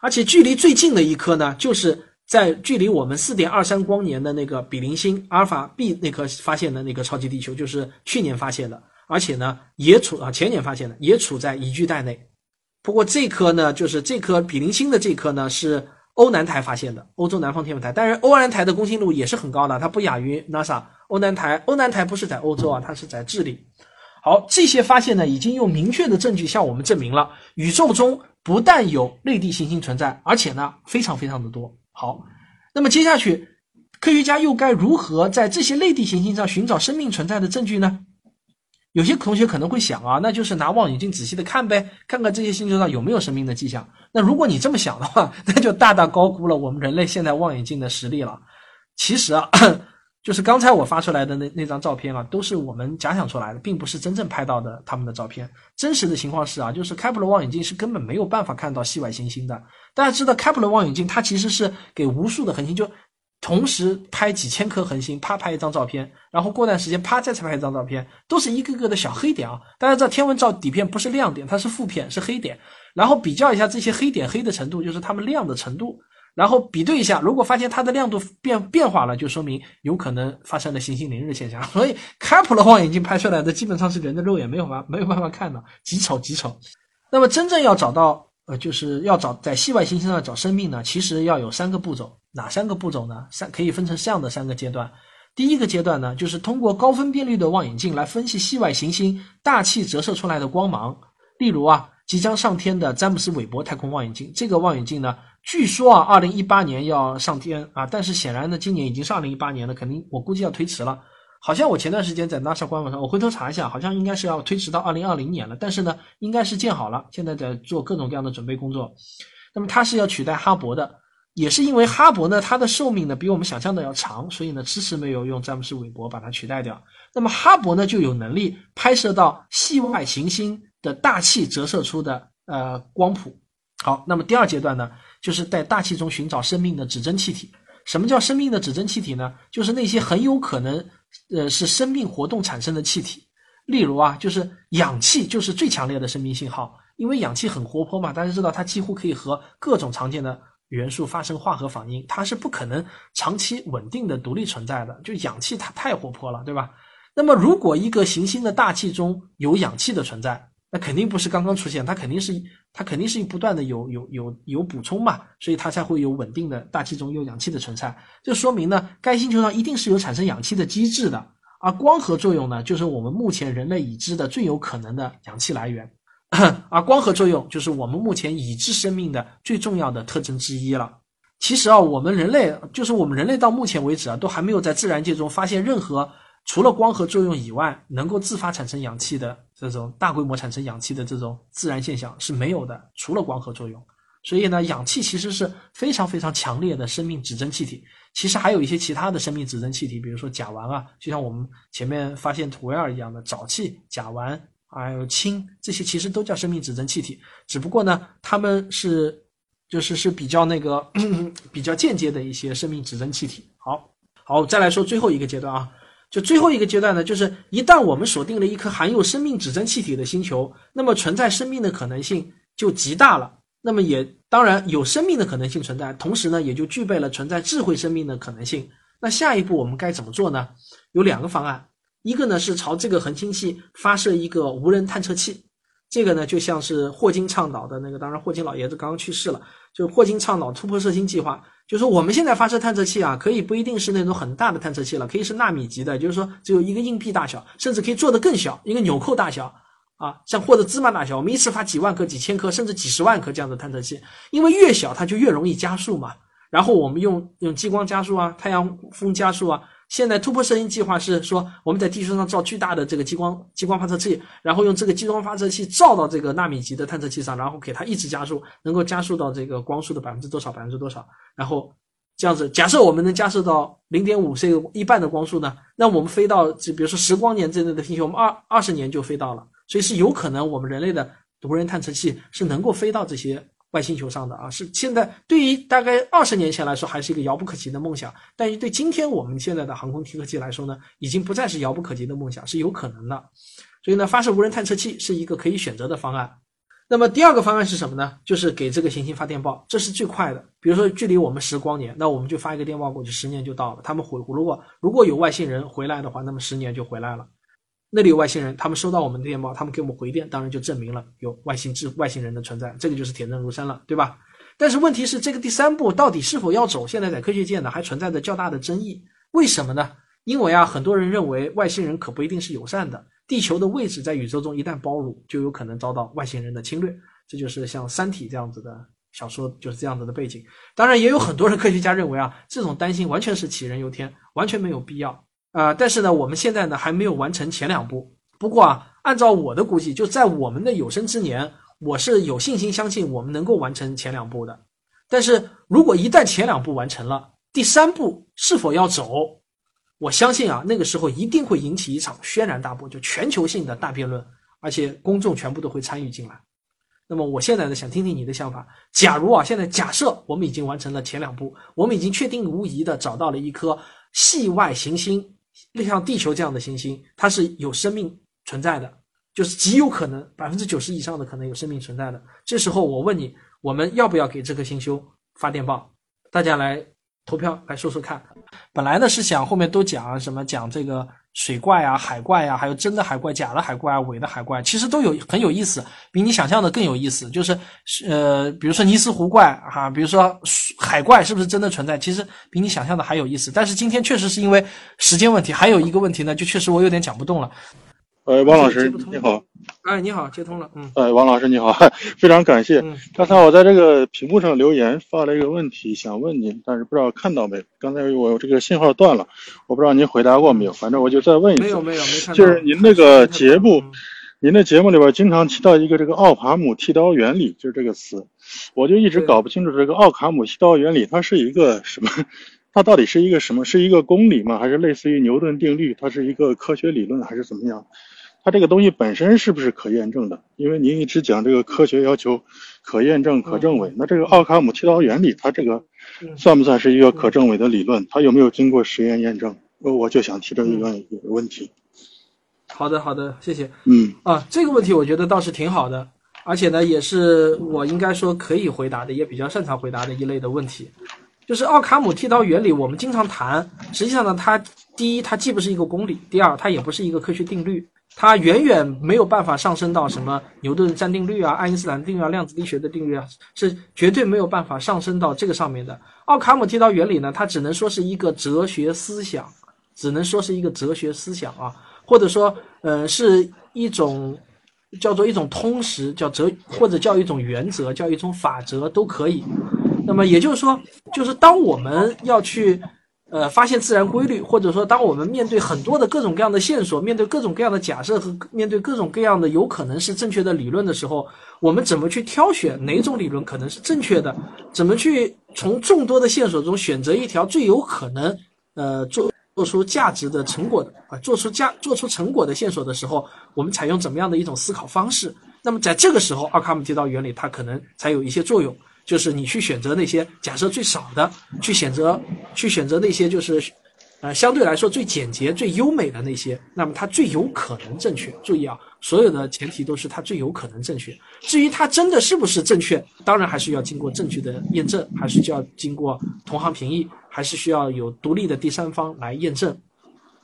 而且距离最近的一颗呢，就是在距离我们四点二三光年的那个比邻星阿尔法 B 那颗发现的那个超级地球，就是去年发现的，而且呢也处啊前年发现的，也处在宜居带内。不过这颗呢，就是这颗比邻星的这颗呢，是欧南台发现的，欧洲南方天文台。但是欧南台的公信力也是很高的，它不亚于 NASA。欧南台，欧南台不是在欧洲啊，它是在智利。好，这些发现呢，已经用明确的证据向我们证明了，宇宙中不但有类地行星存在，而且呢，非常非常的多。好，那么接下去，科学家又该如何在这些类地行星上寻找生命存在的证据呢？有些同学可能会想啊，那就是拿望远镜仔细的看呗，看看这些星球上有没有生命的迹象。那如果你这么想的话，*laughs* 那就大大高估了我们人类现在望远镜的实力了。其实啊，就是刚才我发出来的那那张照片啊，都是我们假想出来的，并不是真正拍到的他们的照片。真实的情况是啊，就是开普勒望远镜是根本没有办法看到系外行星的。大家知道，开普勒望远镜它其实是给无数的恒星就。同时拍几千颗恒星，啪拍一张照片，然后过段时间啪再拍一张照片，都是一个个的小黑点啊。大家知道天文照底片不是亮点，它是负片，是黑点。然后比较一下这些黑点黑的程度，就是它们亮的程度。然后比对一下，如果发现它的亮度变变化了，就说明有可能发生了行星凌日现象。所以开普勒望远镜拍出来的基本上是人的肉眼没有办 *laughs* 没有办法看的，极丑极丑。那么真正要找到呃，就是要找在系外行星上找生命呢，其实要有三个步骤。哪三个步骤呢？三可以分成这样的三个阶段。第一个阶段呢，就是通过高分辨率的望远镜来分析系外行星大气折射出来的光芒。例如啊，即将上天的詹姆斯韦伯太空望远镜，这个望远镜呢，据说啊，二零一八年要上天啊，但是显然呢，今年已经是二零一八年了，肯定我估计要推迟了。好像我前段时间在 NASA 官网上，我回头查一下，好像应该是要推迟到二零二零年了。但是呢，应该是建好了，现在在做各种各样的准备工作。那么它是要取代哈勃的。也是因为哈勃呢，它的寿命呢比我们想象的要长，所以呢迟迟没有用詹姆斯韦伯把它取代掉。那么哈勃呢就有能力拍摄到系外行星的大气折射出的呃光谱。好，那么第二阶段呢，就是在大气中寻找生命的指针气体。什么叫生命的指针气体呢？就是那些很有可能呃是生命活动产生的气体。例如啊，就是氧气就是最强烈的生命信号，因为氧气很活泼嘛，大家知道它几乎可以和各种常见的。元素发生化合反应，它是不可能长期稳定的独立存在的。就氧气它太活泼了，对吧？那么如果一个行星的大气中有氧气的存在，那肯定不是刚刚出现，它肯定是它肯定是不断的有有有有补充嘛，所以它才会有稳定的大气中有氧气的存在。这说明呢，该星球上一定是有产生氧气的机制的。而光合作用呢，就是我们目前人类已知的最有可能的氧气来源。*coughs* 而光合作用就是我们目前已知生命的最重要的特征之一了。其实啊，我们人类就是我们人类到目前为止啊，都还没有在自然界中发现任何除了光合作用以外，能够自发产生氧气的这种大规模产生氧气的这种自然现象是没有的。除了光合作用，所以呢，氧气其实是非常非常强烈的生命指针气体。其实还有一些其他的生命指针气体，比如说甲烷啊，就像我们前面发现土卫二一样的沼气、甲烷。还有氢，这些其实都叫生命指针气体，只不过呢，它们是就是是比较那个 *clears throat* 比较间接的一些生命指针气体。好，好，再来说最后一个阶段啊，就最后一个阶段呢，就是一旦我们锁定了一颗含有生命指针气体的星球，那么存在生命的可能性就极大了。那么也当然有生命的可能性存在，同时呢，也就具备了存在智慧生命的可能性。那下一步我们该怎么做呢？有两个方案。一个呢是朝这个恒星系发射一个无人探测器，这个呢就像是霍金倡导的那个，当然霍金老爷子刚刚去世了，就霍金倡导突破射星计划，就是我们现在发射探测器啊，可以不一定是那种很大的探测器了，可以是纳米级的，就是说只有一个硬币大小，甚至可以做得更小，一个纽扣大小啊，像或者芝麻大小，我们一次发几万颗、几千颗，甚至几十万颗这样的探测器，因为越小它就越容易加速嘛，然后我们用用激光加速啊、太阳风加速啊。现在突破射音计划是说，我们在地球上造巨大的这个激光激光发射器，然后用这个激光发射器照到这个纳米级的探测器上，然后给它一直加速，能够加速到这个光速的百分之多少，百分之多少，然后这样子，假设我们能加速到零点五这个一半的光速呢，那我们飞到就比如说十光年之内的星球，我们二二十年就飞到了，所以是有可能我们人类的无人探测器是能够飞到这些。外星球上的啊，是现在对于大概二十年前来说还是一个遥不可及的梦想，但是对今天我们现在的航空天科技来说呢，已经不再是遥不可及的梦想，是有可能的。所以呢，发射无人探测器是一个可以选择的方案。那么第二个方案是什么呢？就是给这个行星发电报，这是最快的。比如说距离我们十光年，那我们就发一个电报过去，十年就到了。他们回如果如果有外星人回来的话，那么十年就回来了。那里有外星人，他们收到我们的电报，他们给我们回电，当然就证明了有外星智外星人的存在，这个就是铁证如山了，对吧？但是问题是，这个第三步到底是否要走？现在在科学界呢，还存在着较大的争议。为什么呢？因为啊，很多人认为外星人可不一定是友善的，地球的位置在宇宙中一旦暴露，就有可能遭到外星人的侵略。这就是像《三体》这样子的小说，就是这样子的背景。当然，也有很多人科学家认为啊，这种担心完全是杞人忧天，完全没有必要。啊，但是呢，我们现在呢还没有完成前两步。不过啊，按照我的估计，就在我们的有生之年，我是有信心相信我们能够完成前两步的。但是如果一旦前两步完成了，第三步是否要走？我相信啊，那个时候一定会引起一场轩然大波，就全球性的大辩论，而且公众全部都会参与进来。那么我现在呢，想听听你的想法。假如啊，现在假设我们已经完成了前两步，我们已经确定无疑的找到了一颗系外行星。像地球这样的行星，它是有生命存在的，就是极有可能百分之九十以上的可能有生命存在的。这时候我问你，我们要不要给这颗星球发电报？大家来投票来说说看。本来呢是想后面都讲什么讲这个。水怪啊，海怪啊，还有真的海怪、假的海怪啊，伪的海怪，其实都有很有意思，比你想象的更有意思。就是，呃，比如说尼斯湖怪哈，比如说海怪是不是真的存在？其实比你想象的还有意思。但是今天确实是因为时间问题，还有一个问题呢，就确实我有点讲不动了。呃，王老师你好。哎，你好，接通了。嗯。哎，王老师你好，*laughs* 非常感谢。刚才我在这个屏幕上留言发了一个问题，想问您，但是不知道看到没有？刚才我这个信号断了，我不知道您回答过没有。反正我就再问一次。没有没有没看到。就是您那个节目，您的节目里边经常提到一个这个奥卡姆剃刀原理，就是这个词，我就一直搞不清楚这个奥卡姆剃刀原理它是一个什么？*laughs* 它到底是一个什么？是一个公理吗？还是类似于牛顿定律？它是一个科学理论还是怎么样？它这个东西本身是不是可验证的？因为您一直讲这个科学要求可验证、可证伪，那这个奥卡姆剃刀原理，它这个算不算是一个可证伪的理论？它有没有经过实验验证？我我就想提这一个问题。好的，好的，谢谢。嗯啊，这个问题我觉得倒是挺好的，而且呢，也是我应该说可以回答的，也比较擅长回答的一类的问题。就是奥卡姆剃刀原理，我们经常谈。实际上呢，它第一，它既不是一个公理；第二，它也不是一个科学定律。它远远没有办法上升到什么牛顿暂定律啊、爱因斯坦定律啊、量子力学的定律啊，是绝对没有办法上升到这个上面的。奥卡姆剃刀原理呢，它只能说是一个哲学思想，只能说是一个哲学思想啊，或者说，呃，是一种叫做一种通识，叫哲，或者叫一种原则，叫一种法则都可以。那么也就是说，就是当我们要去。呃，发现自然规律，或者说，当我们面对很多的各种各样的线索，面对各种各样的假设和面对各种各样的有可能是正确的理论的时候，我们怎么去挑选哪种理论可能是正确的？怎么去从众多的线索中选择一条最有可能呃做做出价值的成果的啊，做出价做出成果的线索的时候，我们采用怎么样的一种思考方式？那么在这个时候，奥卡姆剃刀原理它可能才有一些作用。就是你去选择那些假设最少的，去选择去选择那些就是，呃，相对来说最简洁、最优美的那些，那么它最有可能正确。注意啊，所有的前提都是它最有可能正确。至于它真的是不是正确，当然还是要经过证据的验证，还是需要经过同行评议，还是需要有独立的第三方来验证。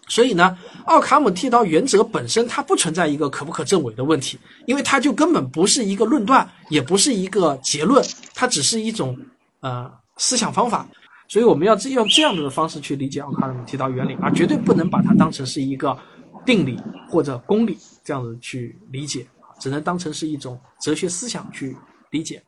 所以呢，奥卡姆剃刀原则本身它不存在一个可不可证伪的问题，因为它就根本不是一个论断，也不是一个结论，它只是一种呃思想方法。所以我们要用这样的方式去理解奥卡姆剃刀原理，而绝对不能把它当成是一个定理或者公理这样子去理解，只能当成是一种哲学思想去理解。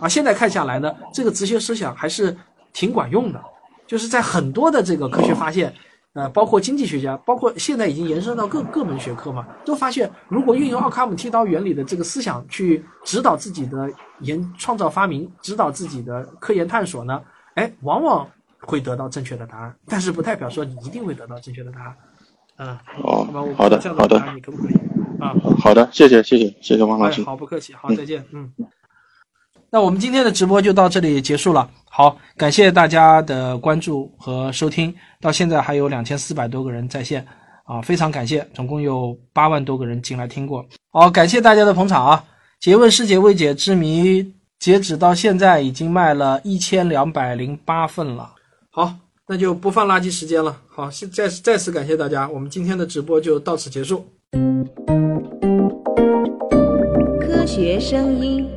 而现在看下来呢，这个哲学思想还是挺管用的，就是在很多的这个科学发现。呃，包括经济学家，包括现在已经延伸到各各门学科嘛，都发现，如果运用奥卡姆剃刀原理的这个思想去指导自己的研创造发明，指导自己的科研探索呢，哎，往往会得到正确的答案，但是不代表说你一定会得到正确的答案。嗯，哦好的这样好的答案你可不可以？啊，好的，谢谢谢谢谢谢王老哎，师。好，不客气，好，再见，嗯。那我们今天的直播就到这里结束了。好，感谢大家的关注和收听，到现在还有两千四百多个人在线啊，非常感谢，总共有八万多个人进来听过。好，感谢大家的捧场啊！诘问师姐未解之谜，截止到现在已经卖了一千两百零八份了。好，那就不放垃圾时间了。好，现再再次感谢大家，我们今天的直播就到此结束。科学声音。